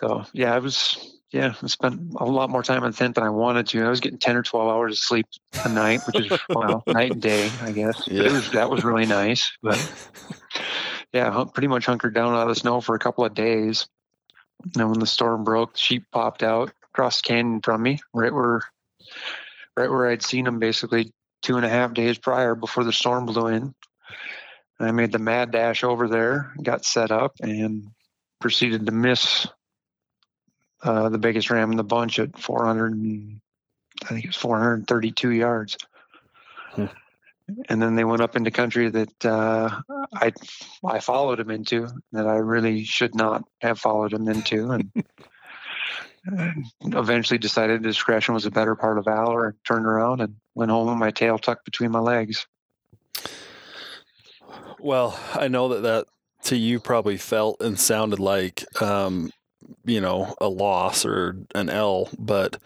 So yeah, I was yeah, I spent a lot more time in the tent than I wanted to. I was getting ten or twelve hours of sleep a night, which is well, (laughs) night and day, I guess. Yeah. it was that was really nice. But (laughs) yeah, pretty much hunkered down out of the snow for a couple of days. And when the storm broke, the sheep popped out across the canyon from me, right where right where I'd seen them basically two and a half days prior before the storm blew in. And I made the mad dash over there, got set up, and proceeded to miss uh, the biggest ram in the bunch at 400, I think it was 432 yards. And then they went up into country that uh, I I followed him into that I really should not have followed him into, and (laughs) eventually decided discretion was a better part of valor, and turned around and went home with my tail tucked between my legs. Well, I know that that to you probably felt and sounded like, um, you know, a loss or an L. But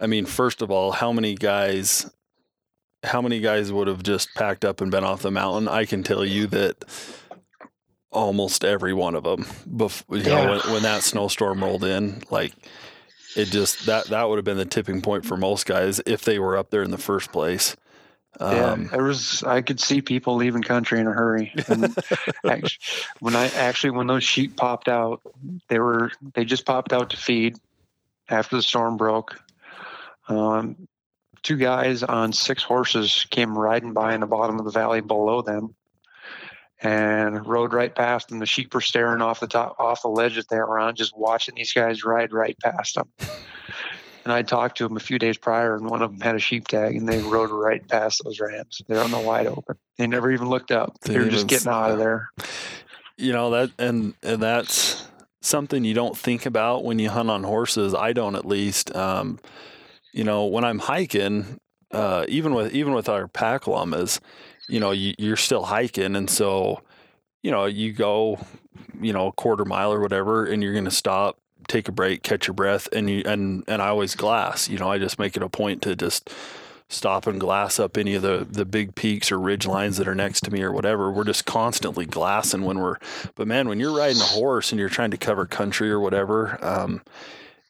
I mean, first of all, how many guys, how many guys would have just packed up and been off the mountain? I can tell you that almost every one of them, before, you Yeah. know, when, when that snowstorm rolled in, like it just that that would have been the tipping point for most guys if they were up there in the first place. Yeah, Um, there was. I could see people leaving country in a hurry. And actually, when I actually when those sheep popped out, they were they just popped out to feed after the storm broke. Um, two guys on six horses came riding by in the bottom of the valley below them, and rode right past them. The sheep were staring off the top off the ledge that they were on, just watching these guys ride right past them. (laughs) And I talked to them a few days prior, and one of them had a sheep tag, and they rode right past those rams. They're on the wide open. They never even looked up. They They were just getting out of there. you know that and and that's something you don't think about when you hunt on horses i don't at least um you know when i'm hiking uh even with even with our pack llamas you know you, you're still hiking and so you know you go you know a quarter mile or whatever and you're going to stop take a break catch your breath and you and and i always glass you know i just make it a point to just stop and glass up any of the the big peaks or ridge lines that are next to me or whatever. We're just constantly glassing when we're but man when you're riding a horse and you're trying to cover country or whatever um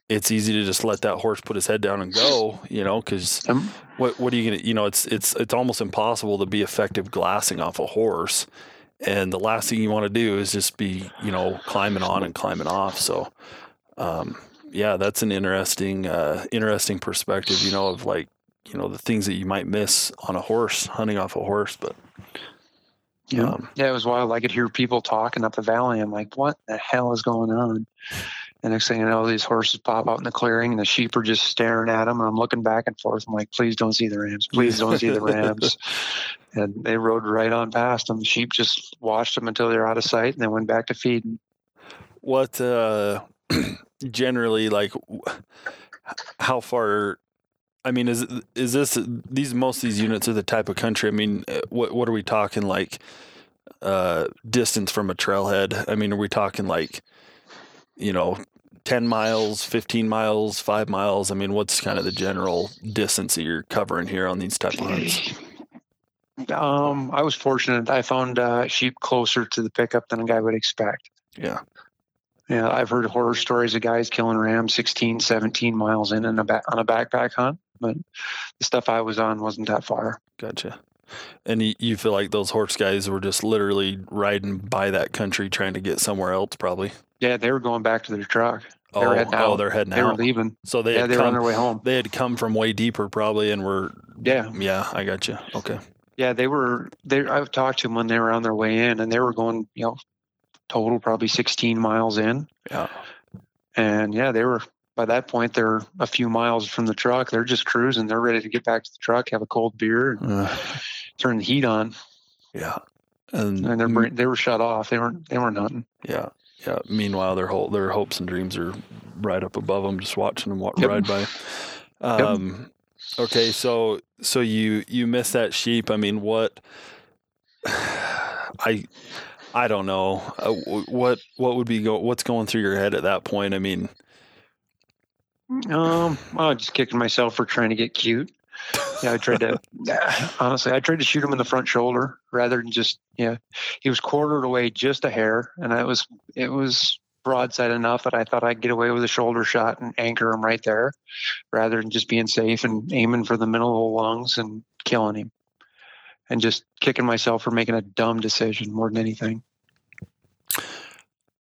it's easy to just let that horse put his head down and go you know because Um, what what are you gonna you know it's it's it's almost impossible to be effective glassing off a horse and the last thing you want to do is just be you know climbing on and climbing off so um yeah that's an interesting uh interesting perspective you know of like you know the things that you might miss on a horse hunting off a horse but Yeah, Um, yeah, it was wild. I could hear people talking up the valley. I'm like, what the hell is going on? And next thing you know, these horses pop out in the clearing, and the sheep are just staring at them. And I'm looking back and forth. I'm like, please don't see the rams. Please don't see the (laughs) rams. And they rode right on past them. The sheep just watched them until they were out of sight, and then went back to feeding. What uh (clears throat) generally like how far I mean is is this these most of these units are the type of country I mean uh, what what are we talking like uh distance from a trailhead I mean are we talking like you know 10 miles 15 miles 5 miles I mean what's kind of the general distance that you're covering here on these type of hunts Um, I was fortunate. I found uh, sheep closer to the pickup than a guy would expect. yeah Yeah, I've heard horror stories of guys killing rams 16, 17 miles in, in a ba- on a backpack hunt, but the stuff I was on wasn't that far. gotcha and you, you feel like those horse guys were just literally riding by that country trying to get somewhere else probably Yeah, they were going back to their truck. They oh, were heading oh they're heading out. They were leaving. So they Yeah, they were on their way home. they had come from way deeper probably and were Yeah, yeah, I got you. Okay. yeah, they were. They I've talked to them when they were on their way in, and they were going, you know, total probably 16 miles in, Yeah. and yeah, they were. By that point, they're a few miles from the truck. They're just cruising. They're ready to get back to the truck, have a cold beer, and Uh, turn the heat on. yeah. And, And they're they were shut off. They weren't they weren't hunting. yeah. Yeah. Meanwhile, their whole their hopes and dreams are right up above them, just watching them wa- Yep. ride by. Um, okay. So so you you miss that sheep. I mean, what? (sighs) I I don't know. Uh, what what would be go what's going through your head at that point? I mean, Um, was just kicking myself for trying to get cute. Yeah, I tried to. (laughs) honestly, I tried to shoot him in the front shoulder rather than just. Yeah, he was quartered away just a hair, and I was. It was broadside enough that I thought I'd get away with a shoulder shot and anchor him right there, rather than just being safe and aiming for the middle of the lungs and killing him, and just kicking myself for making a dumb decision more than anything.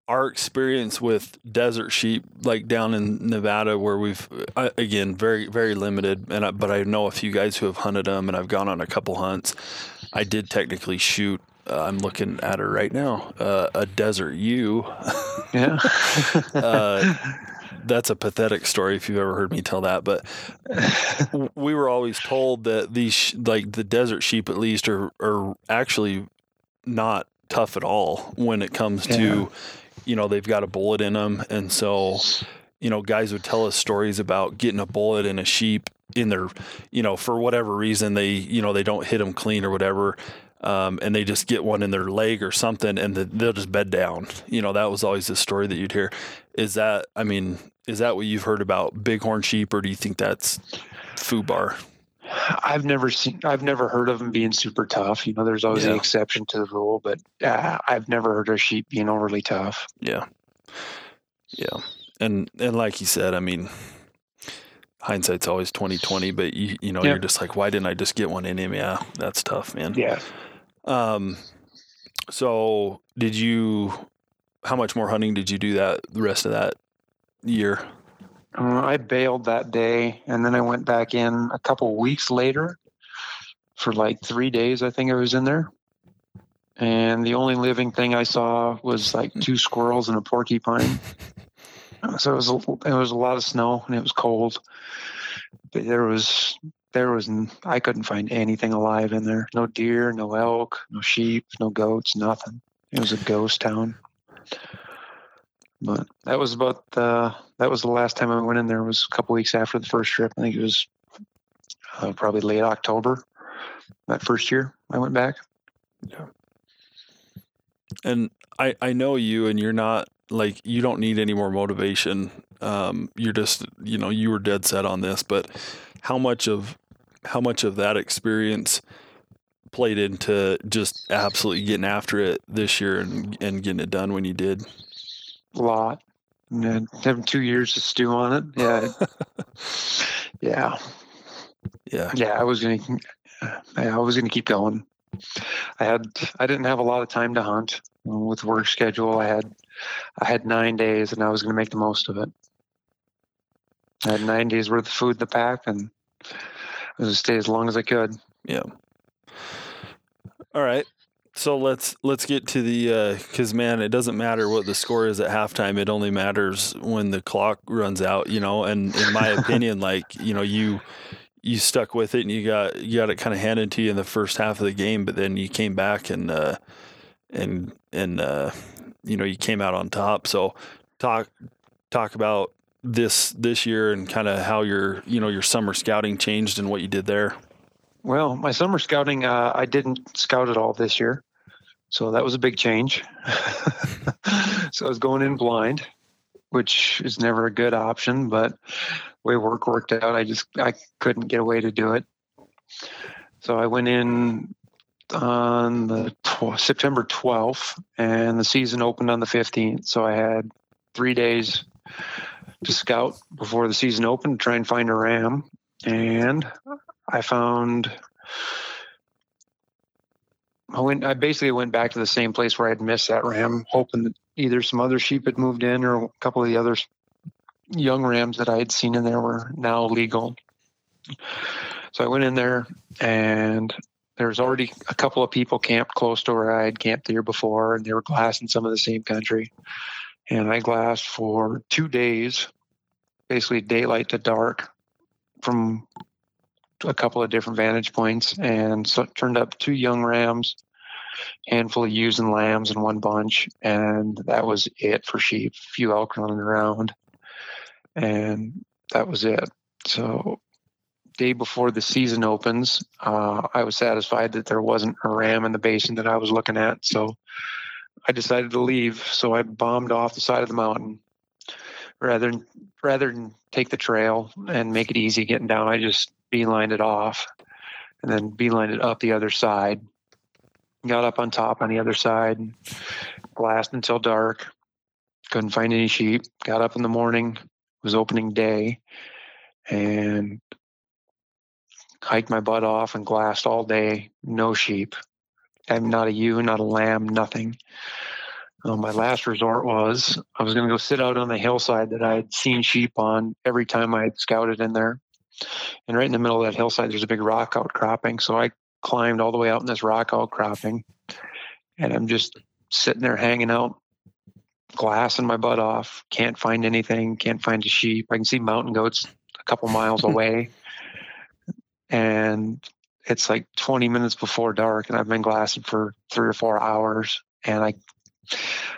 Our experience with desert sheep, like down in Nevada, where we've I, again very very limited, and I, but I know a few guys who have hunted them, and I've gone on a couple hunts. I did technically shoot. Uh, I'm looking at her right now. Uh, a desert ewe. Yeah. (laughs) Uh, That's a pathetic story if you've ever heard me tell that. But we were always told that these like the desert sheep at least are are actually not tough at all when it comes Yeah. to you know they've got a bullet in them and so you know guys would tell us stories about getting a bullet in a sheep in their you know for whatever reason they you know they don't hit them clean or whatever um, and they just get one in their leg or something and the, they'll just bed down. You know that was always the story that you'd hear. Is that i mean is that what you've heard about bighorn sheep or do you think that's foobar I've never seen, I've never heard of them being super tough. You know, there's always Yeah. the exception to the rule, but uh, I've never heard of sheep being overly tough. Yeah. Yeah. And and like you said, I mean hindsight's always twenty twenty, but you you know, Yeah. you're just like, why didn't I just get one in him? Yeah, that's tough, man. Yeah. Um so did you how much more hunting did you do that the rest of that year? Uh, I bailed that day, and then I went back in a couple weeks later for like three days. I think I was in there, and the only living thing I saw was like two squirrels and a porcupine. (laughs) so it was a, it was a lot of snow and it was cold. But there was there was I couldn't find anything alive in there. No deer, no elk, no sheep, no goats, nothing. It was a ghost town. But that was about the that was the last time I went in there was a couple weeks after the first trip. I think it was uh, probably late October that first year I went back. Yeah. And I, I know you and you're not like you don't need any more motivation. Um, you're just you know, you were dead set on this, but how much of how much of that experience played into just absolutely getting after it this year and, and getting it done when you did? A lot. And then having two years to stew on it. Yeah. (laughs) yeah. Yeah. Yeah. I was gonna I was gonna keep going. I had I didn't have a lot of time to hunt uh, with work schedule. I had I had nine days and I was gonna make the most of it. I had nine days worth of food in the pack and I was gonna stay as long as I could. Yeah. All right. So let's let's get to the because uh, man, it doesn't matter what the score is at halftime. It only matters when the clock runs out. You know, and in my (laughs) opinion, like you know, you you stuck with it and you got you got it kind of handed to you in the first half of the game, but then you came back and uh, and and uh, you know you came out on top. So talk talk about this this year and kind of how your you know your summer scouting changed and what you did there. Well, my summer scouting, uh, I didn't scout at all this year. So that was a big change. (laughs) so I was going in blind, which is never a good option, but way work worked out, I just I couldn't get away to do it. So I went in on the tw- September 12th, and the season opened on the 15th. So I had three days to scout before the season opened to try and find a ram, and I found I went. I basically went back to the same place where I'd missed that ram, hoping that either some other sheep had moved in or a couple of the other young rams that I had seen in there were now legal. So I went in there, and there's already a couple of people camped close to where I had camped the year before, and they were glassing some of the same country. And I glassed for two days, basically daylight to dark, from a couple of different vantage points and so turned up two young rams handful of ewes and lambs in one bunch and that was it for sheep a few elk running around and that was it. So day before the season opens uh, i was satisfied that there wasn't a ram in the basin that i was looking at so i decided to leave. So i bombed off the side of the mountain. Rather than rather than take the trail and make it easy getting down i just beelined it off and then beelined it up the other side. Got up on top on the other side, glassed until dark. Couldn't find any sheep. Got up in the morning, was opening day, and hiked my butt off and glassed all day. No sheep. I'm not a ewe, not a lamb, nothing. Uh, my last resort was I was going to go sit out on the hillside that I had seen sheep on every time I had scouted in there. And right in the middle of that hillside, there's a big rock outcropping. So I climbed all the way out in this rock outcropping, and I'm just sitting there hanging out, glassing my butt off. Can't find anything. Can't find a sheep. I can see mountain goats a couple miles (laughs) away, and it's like 20 minutes before dark, and I've been glassing for three or four hours, and I.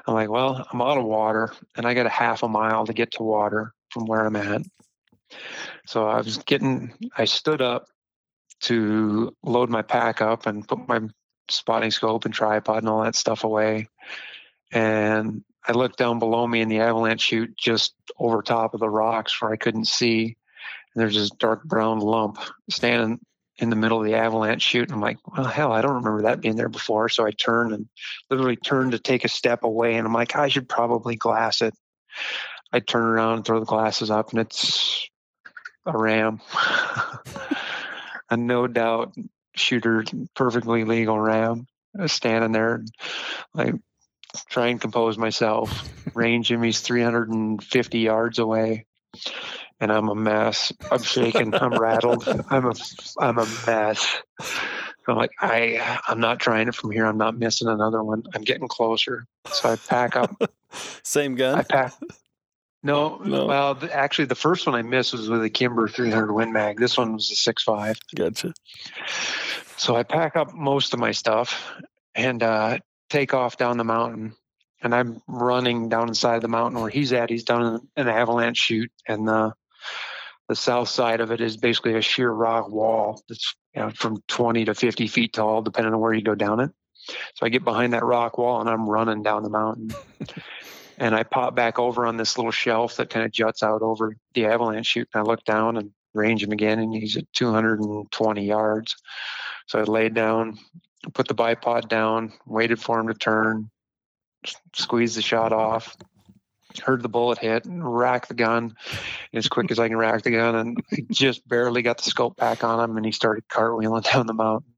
I'm like, well, I'm out of water and I got a half a mile to get to water from where I'm at. So I was getting, I stood up to load my pack up and put my spotting scope and tripod and all that stuff away. And I looked down below me in the avalanche chute just over top of the rocks where I couldn't see. And there's this dark brown lump standing in the middle of the avalanche chute. And I'm like, well, hell, I don't remember that being there before. So I turned and literally turned to take a step away. And I'm like, I should probably glass it. I turn around and throw the glasses up, and it's a ram, (laughs) a no doubt shooter, perfectly legal ram, uh, standing there, like try and compose myself. Range him, he's 350 yards away, and I'm a mess. I'm shaking. I'm rattled. I'm a I'm a mess. I'm like I I'm not trying it from here. I'm not missing another one. I'm getting closer. So I pack up. (laughs) Same gun. I pack. No, no. Well, the, actually, the first one I missed was with a Kimber 300 Win Mag. This one was a 6.5. Gotcha. So I pack up most of my stuff and uh, take off down the mountain. And I'm running down inside of the mountain where he's at. He's down in an avalanche chute, and the the south side of it is basically a sheer rock wall that's you know, from 20 to 50 feet tall, depending on where you go down it. So I get behind that rock wall and I'm running down the mountain. And I pop back over on this little shelf that kind of juts out over the avalanche chute. And I look down and range him again, and he's at 220 yards. So I laid down, put the bipod down, waited for him to turn, squeezed the shot off, heard the bullet hit, and rack the gun as quick as I can rack the gun. And I just barely got the scope back on him, and he started cartwheeling (laughs) down the mountain.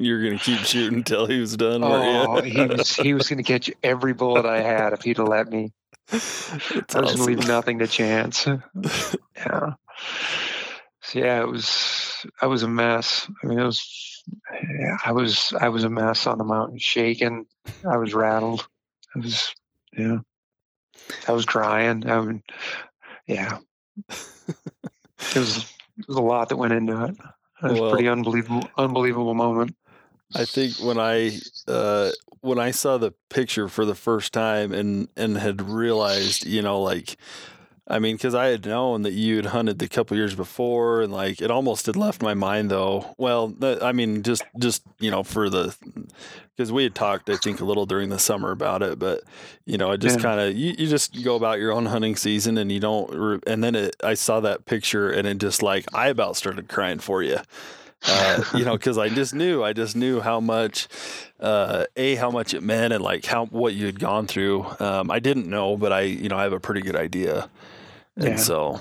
You were gonna keep shooting until he was done. Oh, he was he was gonna catch every bullet I had if he'd have let me. That's I was awesome. gonna leave nothing to chance. (laughs) yeah. So yeah, it was. I was a mess. I mean, it was. Yeah, I was. I was a mess on the mountain, shaking. I was rattled. I was. Yeah. I was crying. I mean, yeah. it was. It was a lot that went into it. It was Well- a pretty unbelievable, unbelievable moment. I think when I uh, when I saw the picture for the first time and and had realized, you know, like, I mean, because I had known that you had hunted the couple years before, and like it almost had left my mind though. Well, that, I mean, just just you know, for the because we had talked, I think, a little during the summer about it, but you know, it just Yeah. kind of you, you just go about your own hunting season, and you don't. And then it, I saw that picture, and it just like I about started crying for you uh, (laughs) you know, because I just knew, I just knew how much, uh, a how much it meant, and like how what you had gone through. Um, I didn't know, but I, you know, I have a pretty good idea, and Yeah. so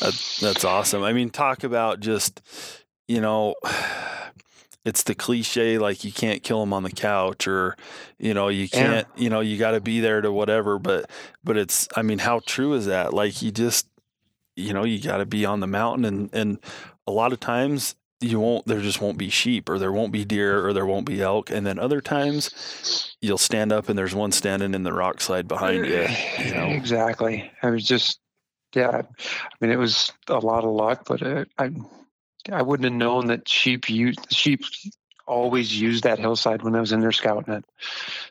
that, that's awesome. I mean, talk about just, you know. (sighs) It's the cliche like you can't kill them on the couch or you know you can't you know you got to be there to whatever but but it's I mean how true is that like you just you know you got to be on the mountain and and a lot of times you won't there just won't be sheep or there won't be deer or there won't be elk and then other times you'll stand up and there's one standing in the rock slide behind you you know Exactly. I was just, yeah. I mean, it was a lot of luck, but uh, I, I wouldn't have known that sheep use sheep always use that hillside when I was in there scouting it.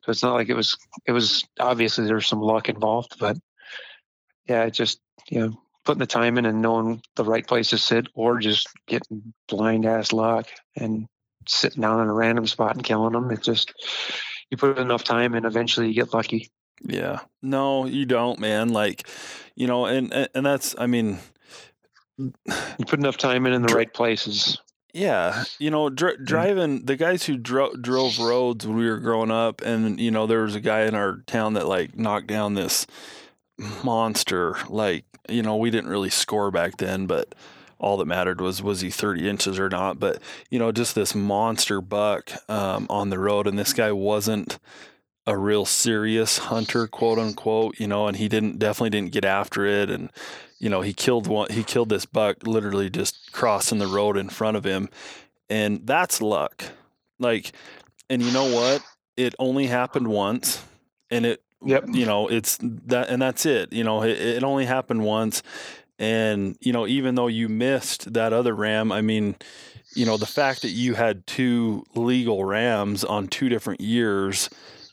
So it's not like it was. It was obviously there's some luck involved, but yeah, it just you know putting the time in and knowing the right place to sit, or just getting blind ass luck and sitting down in a random spot and killing them. It just you put enough time and eventually you get lucky. yeah no you don't man like you know and and, that's i mean You put enough time in in the right places. Yeah, you know, dri- driving the guys who dro- drove roads when we were growing up, and you know, there was a guy in our town that like knocked down this monster. Like, you know, we didn't really score back then, but all that mattered was was he 30 inches or not. But you know, just this monster buck um, on the road, and this guy wasn't a real serious hunter, quote unquote. You know, and he didn't definitely didn't get after it, and you know, he killed one. He killed this buck literally just crossing the road in front of him, and that's luck. Like, and you know what? It only happened once, and it Yep. you know it's that and that's it you know it, it only happened once. And you know even though you missed that other ram i mean you know the fact that you had two legal rams on two different years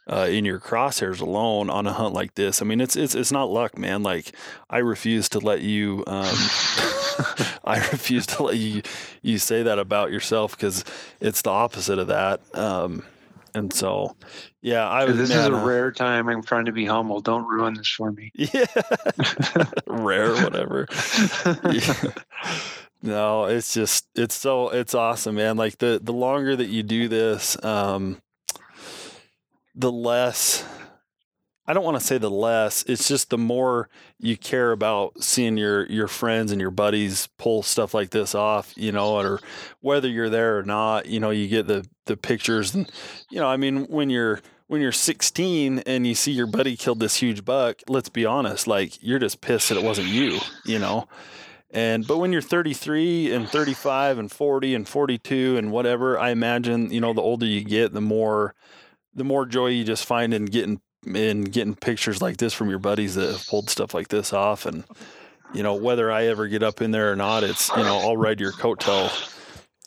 uh, in your crosshairs alone on a hunt like this i mean it's it's it's not luck man. Like i refuse to let you um (laughs) i refuse to let you you say that about yourself because it's the opposite of that. Um and so yeah i was this is a uh, rare time. I'm trying to be humble. Don't ruin this for me. (laughs) yeah. (laughs) Rare, whatever. (laughs) Yeah. No, it's just it's so it's awesome, man. Like the the longer that you do this, um the less I don't want to say the less, it's just the more you care about seeing your your friends and your buddies pull stuff like this off, you know, or whether you're there or not, you know, you get the the pictures and you know, I mean, when you're when you're 16 and you see your buddy killed this huge buck, let's be honest, like you're just pissed that it wasn't you, you know. And but when you're 33 and 35 and 40 and 42 and whatever, I imagine, you know, the older you get, the more the more joy you just find in getting in getting pictures like this from your buddies that have pulled stuff like this off and you know whether I ever get up in there or not it's you know I'll ride your coattail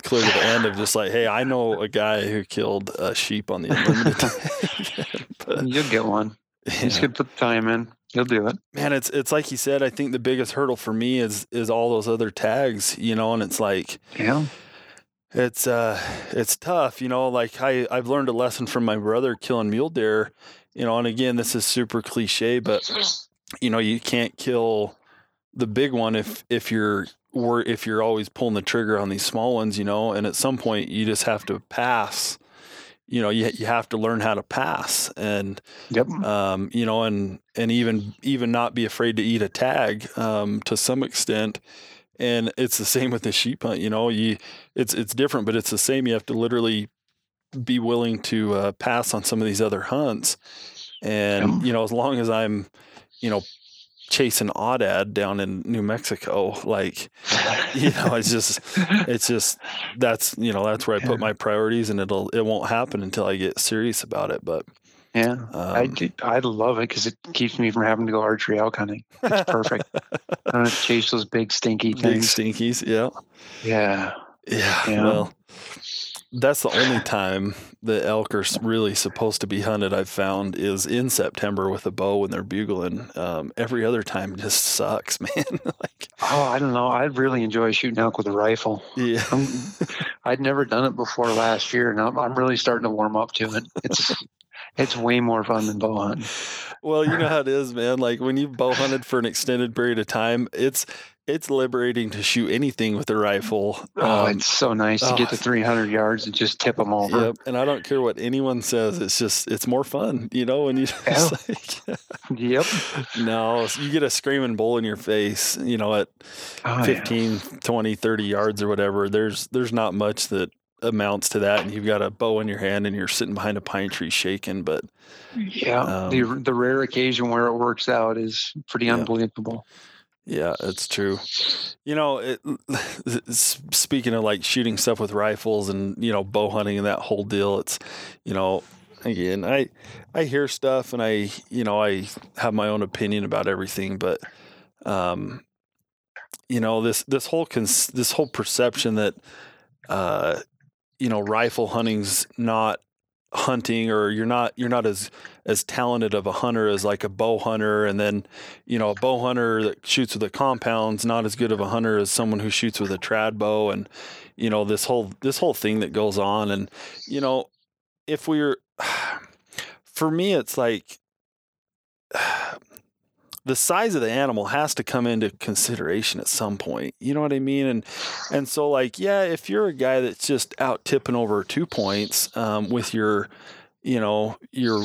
clear to the end of just like hey I know a guy who killed a sheep on the unlimited (laughs) (laughs) but, You'll get one. You just could put the time in. You'll do it. man it's it's like you said I think the biggest hurdle for me is is all those other tags you know and it's like Yeah. it's uh it's tough you know like i i've learned a lesson from my brother killing mule deer you know and again this is super cliche but you know you can't kill the big one if if you're or if you're always pulling the trigger on these small ones you know and at some point you just have to pass you know you, you have to learn how to pass and Yep. um, you know, and and even even not be afraid to eat a tag um, to some extent. And it's the same with the sheep hunt. You know, you it's it's different, but it's the same. You have to literally be willing to uh, pass on some of these other hunts. And you know, as long as I'm, you know, chasing Aoudad down in New Mexico. Like, (laughs) you know, it's just, it's just that's you know that's where I put my priorities, and it'll it won't happen until I get serious about it. But yeah, um, I do, I love it because it keeps me from having to go archery elk hunting. It's perfect. I (laughs) don't have to chase those big stinky things. Big stinkies, yeah. Yeah. Yeah. yeah. Well, that's the only time the elk are really supposed to be hunted. I've found is in September with a bow when they're bugling. Um, every other time just sucks, (laughs) man. like, oh, I don't know. I really enjoy shooting elk with a rifle. Yeah, i would never done it before last year, and I'm, I'm really starting to warm up to it. It's it's way more fun than bow hunting. Well, you know how it is, man. Like when you've bow hunted for an extended period of time, it's it's liberating to shoot anything with a rifle. Oh, um, it's so nice to get to 300 yards and just tip them over. Yep. And I don't care what anyone says. It's just, it's more fun, you know, when you (laughs) yeah. like, yep. No, you get a screaming bull in your face, you know, at oh, 15, yeah. 20, 30 yards or whatever. There's, there's not much that amounts to that. And you've got a bow in your hand and you're sitting behind a pine tree shaking, but yeah, um, the, the rare occasion where it works out is pretty yeah. unbelievable. Yeah, it's true. You know, it, (laughs) speaking of like shooting stuff with rifles and you know bow hunting and that whole deal, it's you know again I I hear stuff and I you know I have my own opinion about everything, but um, you know this this whole cons- this whole perception that uh, you know rifle hunting's not hunting or you're not you're not as as talented of a hunter as like a bow hunter and then you know a bow hunter that shoots with a compound's not as good of a hunter as someone who shoots with a trad bow and you know this whole this whole thing that goes on and you know if we're (sighs) for me it's like (sighs) the size of the animal has to come into consideration at some point. You know what I mean? And and so like yeah, if you're a guy that's just out tipping over two points um, with your, you know, your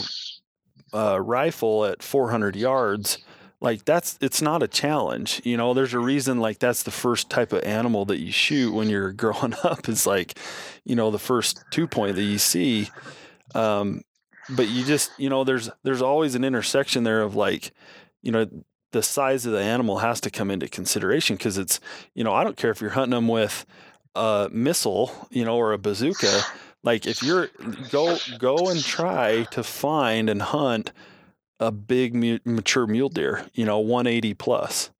uh, rifle at 400 yards, like that's it's not a challenge. You know, there's a reason like that's the first type of animal that you shoot when you're (laughs) growing up. Is like, you know, the first two point that you see. Um, but you just you know there's there's always an intersection there of like you know, the size of the animal has to come into consideration because it's, you know, I don't care if you're hunting them with a missile, you know, or a bazooka. Like if you're go go and try to find and hunt a big mature mule deer, you know, 180 plus,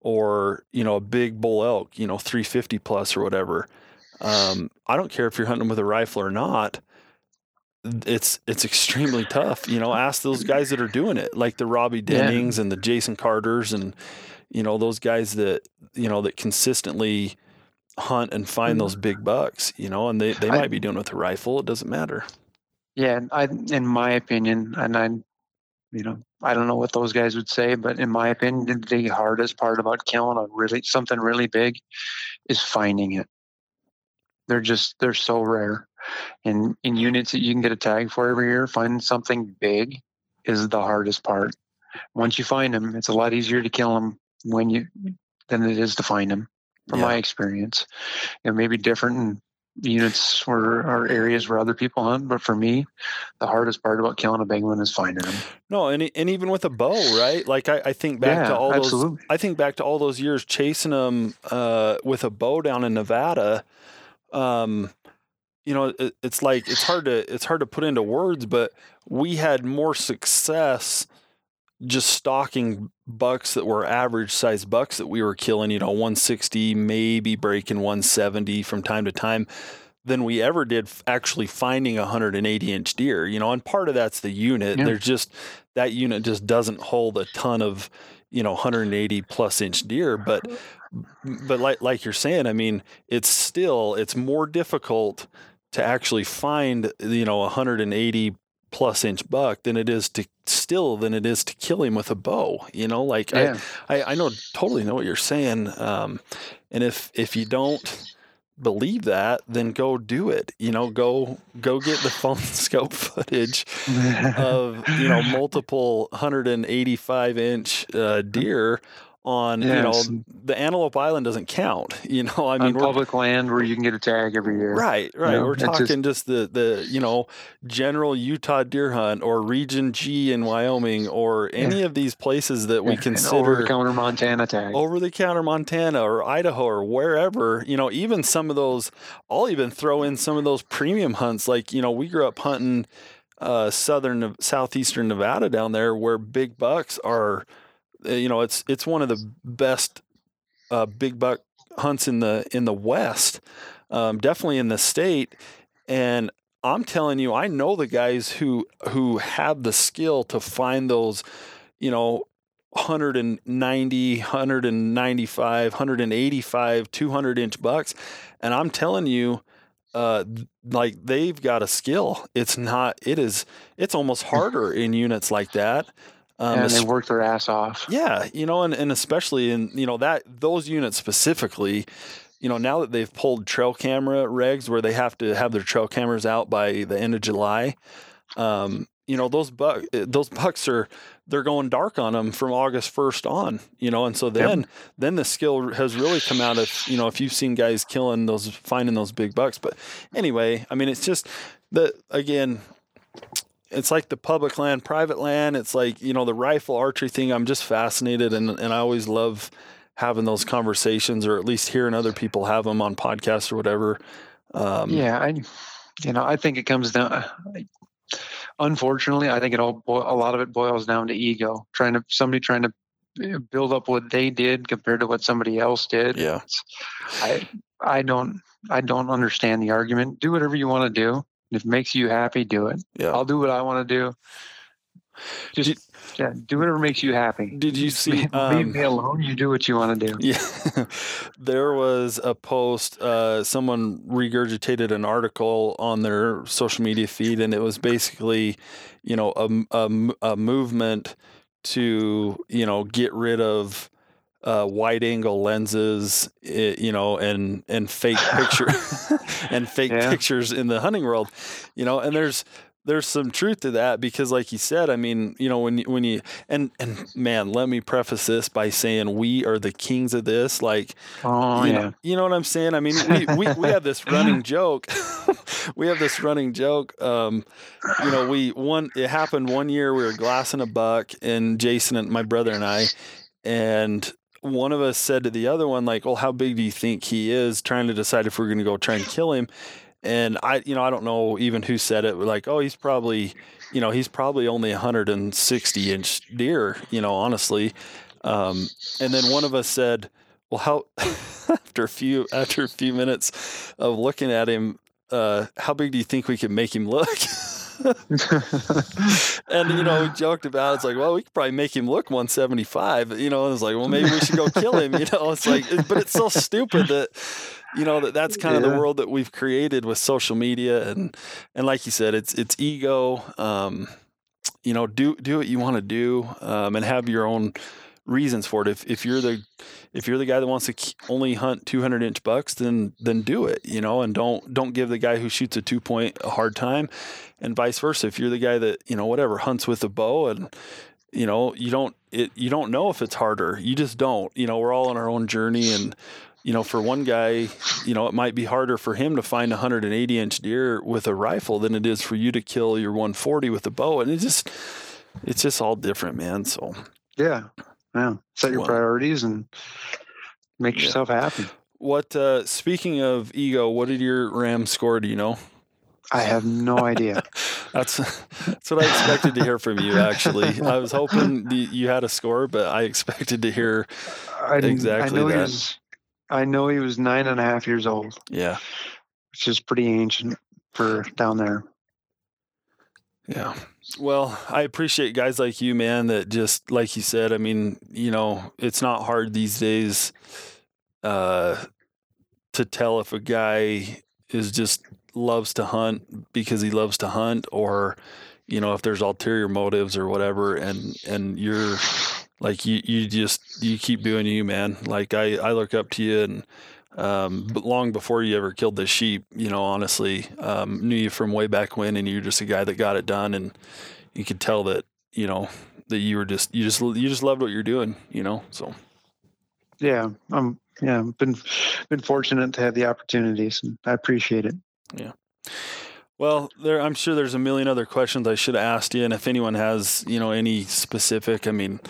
or you know, a big bull elk, you know, 350 plus or whatever. Um, I don't care if you're hunting with a rifle or not it's it's extremely tough. You know, ask those guys that are doing it, like the Robby Dennings yeah. and the Jason Carters, and you know those guys that you know that consistently hunt and find mm-hmm. those big bucks. You know, and they they might I, be doing it with a rifle. It doesn't matter. Yeah, I in my opinion, and I, you know, I don't know what those guys would say, but in my opinion, the hardest part about killing a really something really big is finding it. They're just they're so rare in in units that you can get a tag for every year, finding something big is the hardest part. Once you find them, it's a lot easier to kill them when you than it is to find them. From yeah. my experience, it may be different in units or, or areas where other people hunt, but for me, the hardest part about killing a big one is finding them. No, and and even with a bow, right? Like I, I think back yeah, to all absolutely. those. I think back to all those years chasing them uh, with a bow down in Nevada. Um, you know it, it's like it's hard to it's hard to put into words but we had more success just stalking bucks that were average size bucks that we were killing you know 160 maybe breaking 170 from time to time than we ever did actually finding a 180 inch deer you know and part of that's the unit yeah. there's just that unit just doesn't hold a ton of you know 180 plus inch deer but mm-hmm. But like like you're saying i mean it's still it's more difficult to actually find you know a 180 plus inch buck than it is to still than it is to kill him with a bow you know? Like yeah. I, I, I know totally know what you're saying um, and if if you don't believe that then go do it you know? Go go get the phone (laughs) scope footage of you know (laughs) multiple 185 inch uh, deer on you know the Antelope Island doesn't count. (laughs) You know, I mean, public land where you can get a tag every year. Right, right. You know, we're talking just, just, the the you know general Utah deer hunt or Region G in Wyoming or any yeah. of these places that we consider over the counter Montana tag, over the counter Montana or Idaho or wherever. You know, even some of those. I'll even throw in some of those premium hunts. Like you know, we grew up hunting uh, southern southeastern Nevada down there where big bucks are you know, it's it's one of the best uh, big buck hunts in the in the West, um, definitely in the state. And I'm telling you, I know the guys who who have the skill to find those, you know, 190, 195, 185, 200 inch bucks. And I'm telling you, uh, like they've got a skill. It's not, it is, it's almost (laughs) harder in units like that. Um, and they work their ass off. Yeah, you know, and, and especially in you know that those units specifically, you know, now that they've pulled trail camera regs where they have to have their trail cameras out by the end of July, um, you know, those buck eh, those bucks are they're going dark on them from August first on, you know, and so then yep. then the skill has really come out of you know if you've seen guys killing those finding those big bucks, but anyway, I mean it's just that again it's like the public land, private land. It's like, you know, the rifle archery thing. I'm just fascinated and, and I always love having those conversations or at least hearing other people have them on podcasts or whatever. Um, yeah. I, you know, I think it comes down, unfortunately, I think it all, a lot of it boils down to ego, trying to, somebody trying to eh, build up what they did compared to what somebody else did. Yeah. I, I don't, I don't understand the argument. Do whatever you want to do. If it makes you happy, do it. Yeah. I'll do what I want to do. Just did, yeah, do whatever makes you happy. Did you see? Um, Leave me alone. You do what you want to do. Yeah, (laughs) there was a post. Uh, someone regurgitated an article on their social media feed, and it was basically, you know, a, a, a movement to you know get rid of uh, wide angle lenses, you know, and and fake picture (laughs) (laughs) and fake yeah. pictures in the hunting world, you know, and there's there's some truth to that because like you said i mean you know when you, when you and and man let me preface this by saying we are the kings of this like oh you yeah know, you know what i'm saying i mean we we, we have this running joke (laughs) we have this running joke um you know we one it happened one year we were glassing a buck and jason and my brother and i and one of us said to the other one, like, well, how big do you think he is? Trying to decide if we're going to go try and (laughs) kill him. And I, you know, I don't know even who said it. Like, oh, he's probably, you know, he's probably only 160 inch deer, you know, honestly. Um, and then one of us said, well, how, (laughs) after a few, after a few minutes of looking at him, uh, how big do you think we can make him look? (laughs) (laughs) and you know, we joked about it. it's like, well, we could probably make him look 175. You know, and it's like, well, maybe we should go kill him. You know, it's like, but it's so stupid that you know that that's kind yeah. of the world that we've created with social media and and like you said, it's it's ego. Um, you know, do do what you want to do um, and have your own reasons for it. If if you're the if you're the guy that wants to only hunt 200 inch bucks, then then do it, you know, and don't don't give the guy who shoots a two point a hard time, and vice versa. If you're the guy that you know whatever hunts with a bow and you know you don't it you don't know if it's harder. You just don't. You know, we're all on our own journey and. You know, for one guy, you know, it might be harder for him to find a 180 inch deer with a rifle than it is for you to kill your 140 with a bow. And it just, it's just all different, man. So, yeah, yeah. Set your well, priorities and make yeah. yourself happy. What uh speaking of ego, what did your Ram score, do you know? I have no idea. (laughs) that's that's what I expected to hear from you. Actually, I was hoping the, you had a score, but I expected to hear I exactly I know that. He was, I know he was nine and a half years old. Yeah, which is pretty ancient for down there. Yeah. Well, I appreciate guys like you, man, that just like you said, I mean, you know, it's not hard these days uh to tell if a guy is just loves to hunt because he loves to hunt or you know, if there's ulterior motives or whatever and and you're like you you just you keep doing you, man. Like I I look up to you and um, but long before you ever killed the sheep, you know, honestly, um, knew you from way back when, and you're just a guy that got it done, and you could tell that, you know, that you were just you just you just loved what you're doing, you know. So Yeah, I'm. Yeah, been been fortunate to have the opportunities, and I appreciate it. Yeah. Well, there, I'm sure there's a million other questions I should have asked you, and if anyone has, you know, any specific, I mean,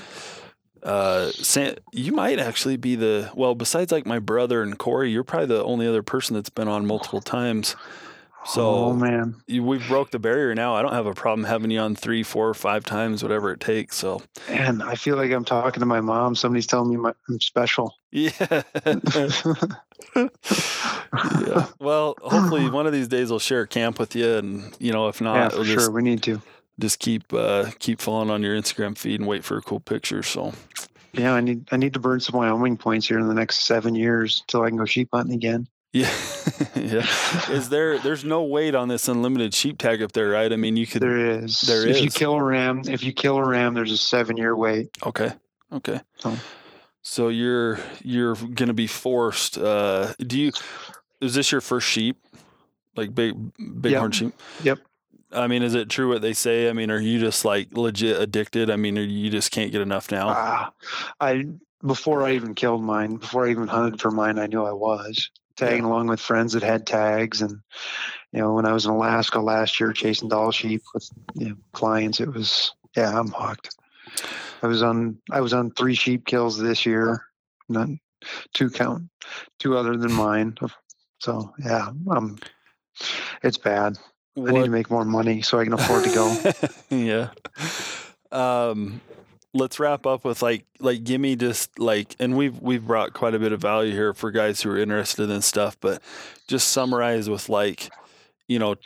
uh, Sam, you might actually be the well, besides like my brother and Corey, you're probably the only other person that's been on multiple times. So, oh man, you, we've broke the barrier now. I don't have a problem having you on three, four, five times, whatever it takes. So, and I feel like I'm talking to my mom. Somebody's telling me my, I'm special. Yeah. (laughs) yeah. Well, hopefully one of these days we'll share camp with you, and you know, if not, yeah, for we'll sure, just, we need to. Just keep uh, keep following on your Instagram feed and wait for a cool picture. So. Yeah, I need I need to burn some Wyoming points here in the next seven years until I can go sheep hunting again. Yeah, (laughs) yeah. Is there? There's no weight on this unlimited sheep tag up there, right? I mean, you could. There is. There if is. you kill a ram, if you kill a ram, there's a seven year wait. Okay. Okay. So, So you're you're gonna be forced. Uh, do you? Is this your first sheep? Like big bighorn Yep. sheep? Yep. I mean, is it true what they say? I mean, are you just like legit addicted? I mean, you just can't get enough now? ah, I before I even killed mine, before I even hunted for mine, I knew I was tagging along with friends that had tags, and you know, when I was in Alaska last year chasing Dall sheep with you know, clients, it was yeah, I'm hooked. I was on I was on three sheep kills this year, not two count, two other than mine. So yeah, um, it's bad. I need to make more money so I can afford to go. (laughs) yeah. Um, let's wrap up with like like give me just like and we've we've brought quite a bit of value here for guys who are interested in stuff, but just summarize with like, you know,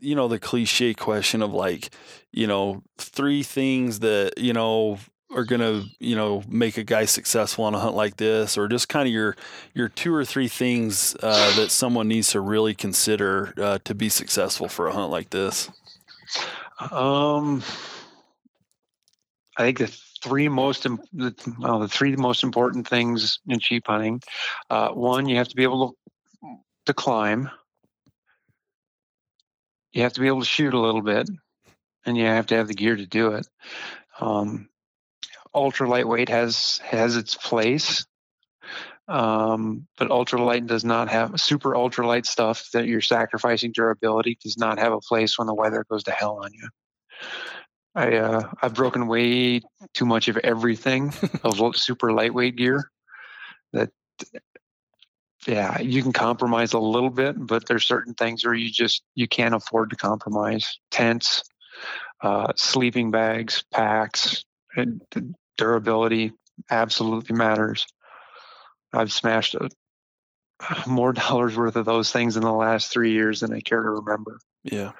you know the cliche question of like, you know, three things that, you know, are gonna, you know, make a guy successful on a hunt like this, or just kind of your your two or three things uh, that someone needs to really consider uh, to be successful for a hunt like this. Um, I think the three most well, the three most important things in sheep hunting. Uh, one, you have to be able to, to climb. You have to be able to shoot a little bit, and you have to have the gear to do it. Um, ultra lightweight has has its place, um, but ultralight does not have super ultralight stuff that you're sacrificing durability does not have a place when the weather goes to hell on you. I uh, I've broken way too much of everything of (laughs) super lightweight gear. That yeah, you can compromise a little bit, but there's certain things where you just you can't afford to compromise. Tents, uh, sleeping bags, packs, durability absolutely matters. I've smashed a, (sighs) more dollars worth of those things in the last three years than I care to remember Yeah.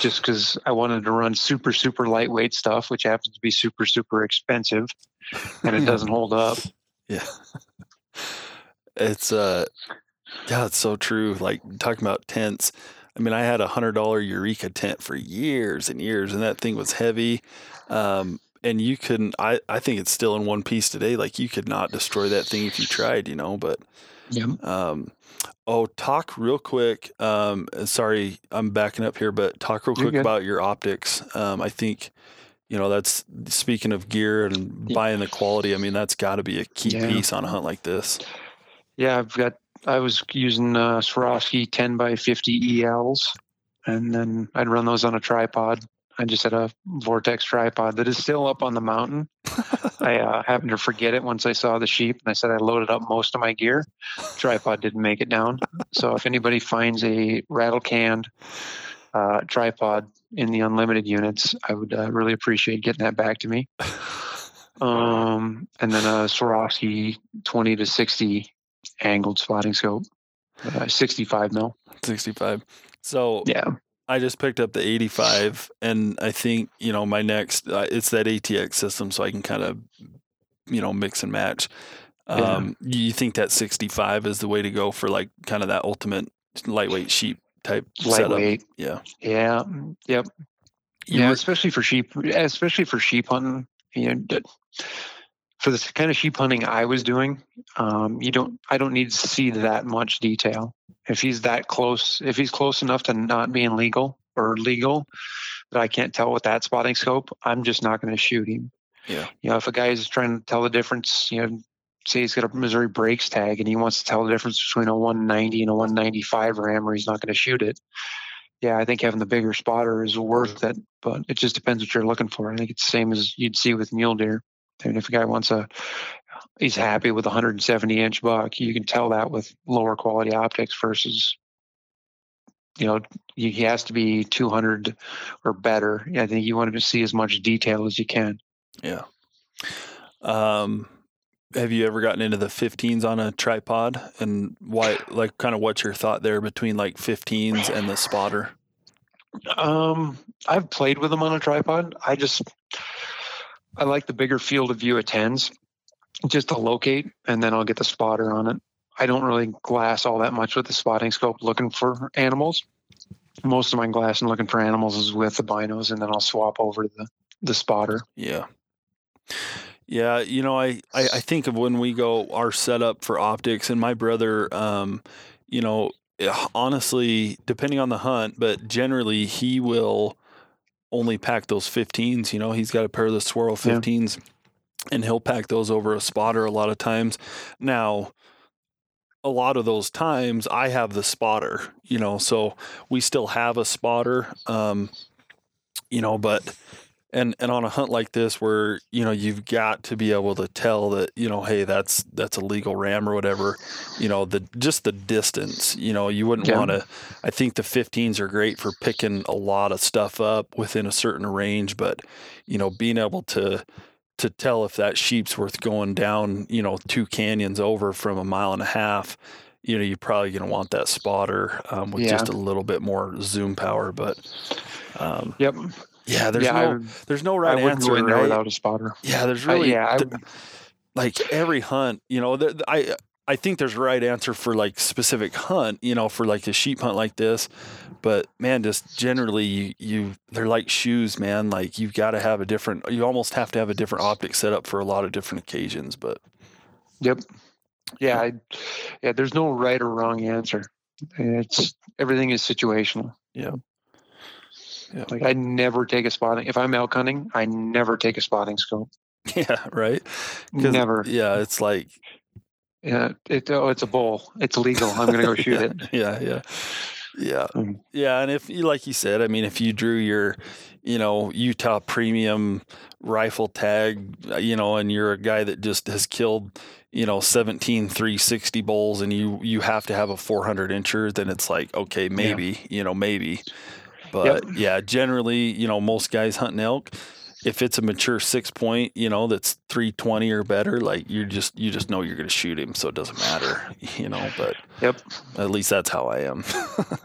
just because I wanted to run super, super lightweight stuff, which happens to be super, super expensive and it doesn't hold up. (laughs) Yeah. It's uh yeah, it's so true. Like talking about tents. I mean, I had a hundred dollar Eureka tent for years and years, and that thing was heavy. Um, and you couldn't I, I think it's still in one piece today. Like you could not destroy that thing if you tried, you know, but yeah um oh talk real quick. Um sorry, I'm backing up here, but talk real You're quick good. about your optics. Um I think you know that's speaking of gear and Yeah. buying the quality. I mean, that's got to be a key Yeah. piece on a hunt like this. Yeah, I've got, I was using uh, Swarovski 10 by 50 ELs, and then I'd run those on a tripod. I just had a Vortex tripod that is still up on the mountain. I (laughs) uh, happened to forget it once I saw the sheep, and I said I loaded up most of my gear. Tripod didn't make it down. So if anybody finds a rattle canned uh, tripod in the unlimited units, I would uh, really appreciate getting that back to me. Um, and then a Swarovski 20 to 60 angled spotting scope, uh, 65 mil. 65. So Yeah. I just picked up the 85, and I think you know my next uh, it's that ATX system, so I can kind of you know mix and match. Yeah. Um, You think that 65 is the way to go for like kind of that ultimate lightweight sheep type setup? Yeah. Yeah. mm, Yep. You yeah, were- especially for sheep, especially for sheep hunting. You know, for the kind of sheep hunting I was doing, um, you don't. I don't need to see that much detail. If he's that close, if he's close enough to not being legal or legal, that I can't tell with that spotting scope, I'm just not going to shoot him. Yeah. You know, if a guy is trying to tell the difference, you know, say he's got a Missouri Breaks tag and he wants to tell the difference between a 190 and a 195 ram, or he's not going to shoot it. Yeah, I think having the bigger spotter is worth it, but it just depends what you're looking for. I think it's the same as you'd see with mule deer. I mean, if a guy wants a, he's happy with a 170 inch buck, you can tell that with lower quality optics versus, you know, he has to be 200 or better. I think you want to see as much detail as you can. Yeah. Um, have you ever gotten into the 15s on a tripod and why like kind of what's your thought there between like 15s and the spotter um i've played with them on a tripod i just i like the bigger field of view of 10s just to locate and then i'll get the spotter on it i don't really glass all that much with the spotting scope looking for animals most of my glassing looking for animals is with the binos and then i'll swap over to the the spotter yeah yeah, you know, I, I, I think of when we go our setup for optics, and my brother, um, you know, eh, honestly, depending on the hunt, but generally he will only pack those 15s. You know, he's got a pair of the Swaro 15s, yeah. And he'll pack those over a spotter a lot of times. Now, a lot of those times I have the spotter, you know, so we still have a spotter, um, you know, but and and on a hunt like this where you know you've got to be able to tell that you know hey that's that's a legal ram or whatever you know the just the distance you know you wouldn't yeah. want to i think the 15s are great for picking a lot of stuff up within a certain range but you know being able to to tell if that sheep's worth going down you know two canyons over from a mile and a half you know you're probably going to want that spotter um, with yeah. just a little bit more zoom power but um, yep yeah, there's yeah, no there's no right I answer go in there right? without a spotter. Yeah, there's really yeah, like every hunt, you know, the, I I think there's a right answer for like specific hunt, you know, for like a sheep hunt like this. But man, just generally you, you they're like shoes, man. Like you've got to have a different you almost have to have a different optic setup for a lot of different occasions, but Yep. Yeah, I, yeah, there's no right or wrong answer. It's everything is situational. Yeah. Yeah. Like I never take a spotting. If I'm elk hunting, I never take a spotting scope. (laughs) Yeah, right. Never. Yeah, it's like. Yeah, it, oh, it's a bull. It's legal. I'm going to go (laughs) shoot it. Yeah, yeah, yeah, mm. yeah. And if you, like you said, I mean, if you drew your, you know, Utah premium rifle tag, uh, you know, and you're a guy that just has killed, you know, 17 360 bulls, and you you have to have a 400 incher, then it's like, okay, maybe, yeah. you know, maybe. But yep. yeah, generally, you know, most guys hunting elk, if it's a mature six point, you know, that's 320 or better, like you just you just know you're going to shoot him, so it doesn't matter, (laughs) you know. But yep, at least that's how I am.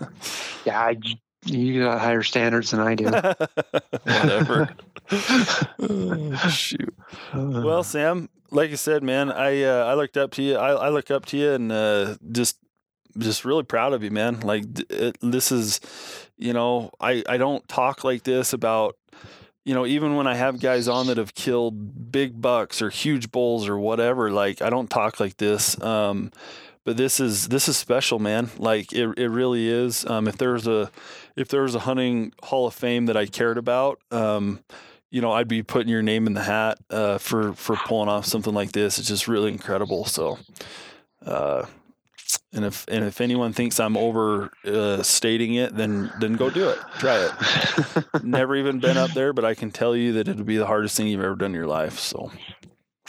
(laughs) yeah, I, you got higher standards than I do. (laughs) Whatever. oh, shoot. Well, Sam, like I said, man, I uh, I looked up to you. I, I look up to you and uh, just just really proud of you, man. Like it, this is, you know, I I don't talk like this about, you know, even when I have guys on that have killed big bucks or huge bulls or whatever. Like I don't talk like this. Um, but this is this is special, man. Like it it really is. Um, if there was a if there was a hunting hall of fame that I cared about, um, you know, I'd be putting your name in the hat uh, for for pulling off something like this. It's just really incredible. So. Uh, and if and if anyone thinks I'm overstating uh, it, then then go do it. Try it. (laughs) Never even been up there, but I can tell you that it'll be the hardest thing you've ever done in your life. So,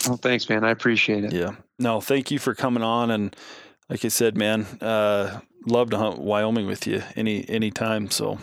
well, thanks, man. I appreciate it. Yeah. No, thank you for coming on. And like I said, man, uh, love to hunt Wyoming with you any any time. So,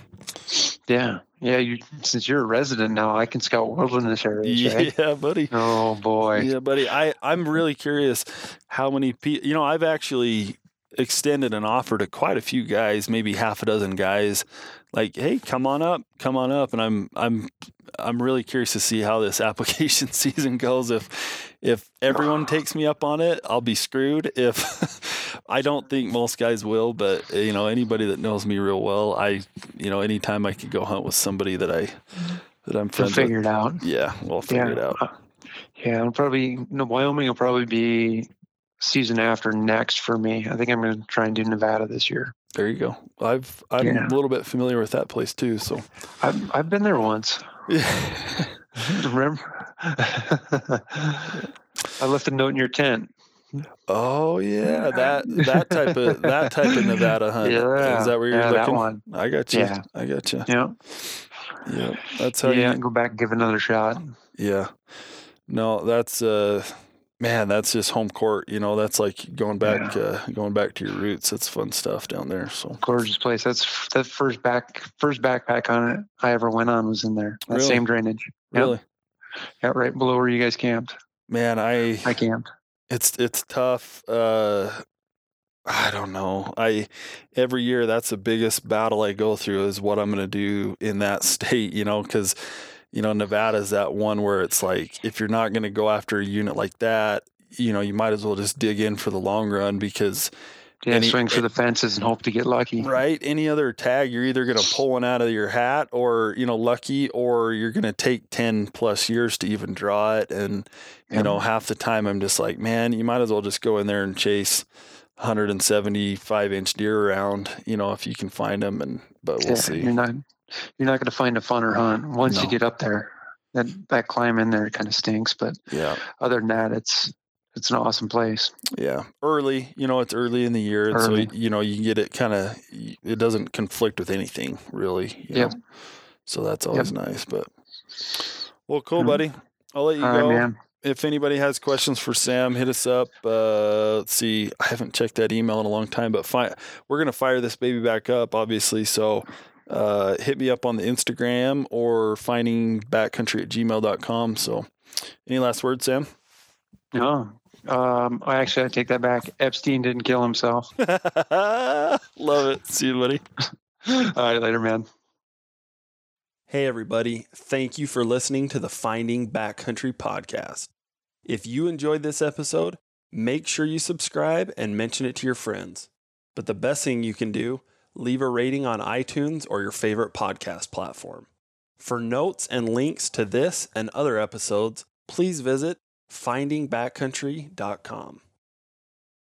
yeah, yeah. You since you're a resident now, I can scout wilderness areas. (laughs) Right? Yeah, buddy. Oh boy. Yeah, buddy. I I'm really curious how many people. You know, I've actually extended an offer to quite a few guys, maybe half a dozen guys, like, "Hey, come on up, come on up." And I'm I'm I'm really curious to see how this (laughs) application season goes. If if everyone takes me up on it, I'll be screwed. If (laughs) I don't think most guys will, but you know, anybody that knows me real well, I you know, anytime I could go hunt with somebody that I that I'm friends we'll figure with, it out. Yeah, we'll figure yeah. it out. Uh, yeah, it'll probably no Wyoming will probably be season after next for me. I think I'm going to try and do Nevada this year. There you go. I've I'm yeah. a little bit familiar with that place too. So I've I've been there once. Yeah. (laughs) Remember? I left a note in your tent. Oh yeah, that that type of that type of Nevada (laughs) hunt. Yeah, Is that where you're yeah, that looking? one. I got you. Yeah. I got you. Yeah, Yeah, that's how yeah. you. Go back and give another shot. Yeah. No, that's uh, man, that's just home court. You know, that's like going back, uh, going back to your roots. That's fun stuff down there. So Gorgeous place. That's that first back first backpack on it I ever went on was in there. That Really? same drainage. Yep. really, Yeah, right below where you guys camped. man, I I camped. it's it's tough. Uh, I don't know. I every year that's the biggest battle I go through is what I'm going to do in that (laughs) state. You know, because you know Nevada's that one where it's like if you're not going to go after a unit like that, you know, you might as well just dig in for the long run because Yeah, Any- swing for the fences and hope to get lucky. right any other tag you're either going to pull one out of your hat or you know lucky or you're going to take 10 plus years to even draw it. And you know half the time i'm just like man you might as well just go in there and chase 175 inch deer around you know if you can find them and but we'll Yeah, see. You're not you're not going to find a funner hunt once you get up there. That that climb in there kind of stinks, but yeah other than that, it's it's an awesome place. yeah early you know it's early in the year Early. so you know you get it kind of it doesn't conflict with anything really Yeah. So that's always nice but well cool Mhm. buddy i'll let you All right, go man. if anybody has questions for Sam, hit us up. Uh, let's see. I haven't checked that email in a long time, but fi- we're gonna fire this baby back up, obviously. So uh, hit me up on the Instagram or finding backcountry at gmail.com. So any last words, Sam? No, um, I actually I take that back. Epstein didn't kill himself. (laughs) Love it. See you, buddy. (laughs) All right, later, man. Hey, everybody. Thank you for listening to the Finding Backcountry podcast. If you enjoyed this episode, make sure you subscribe and mention it to your friends. But the best thing you can do, leave a rating on iTunes or your favorite podcast platform. For notes and links to this and other episodes, please visit findingbackcountry.com.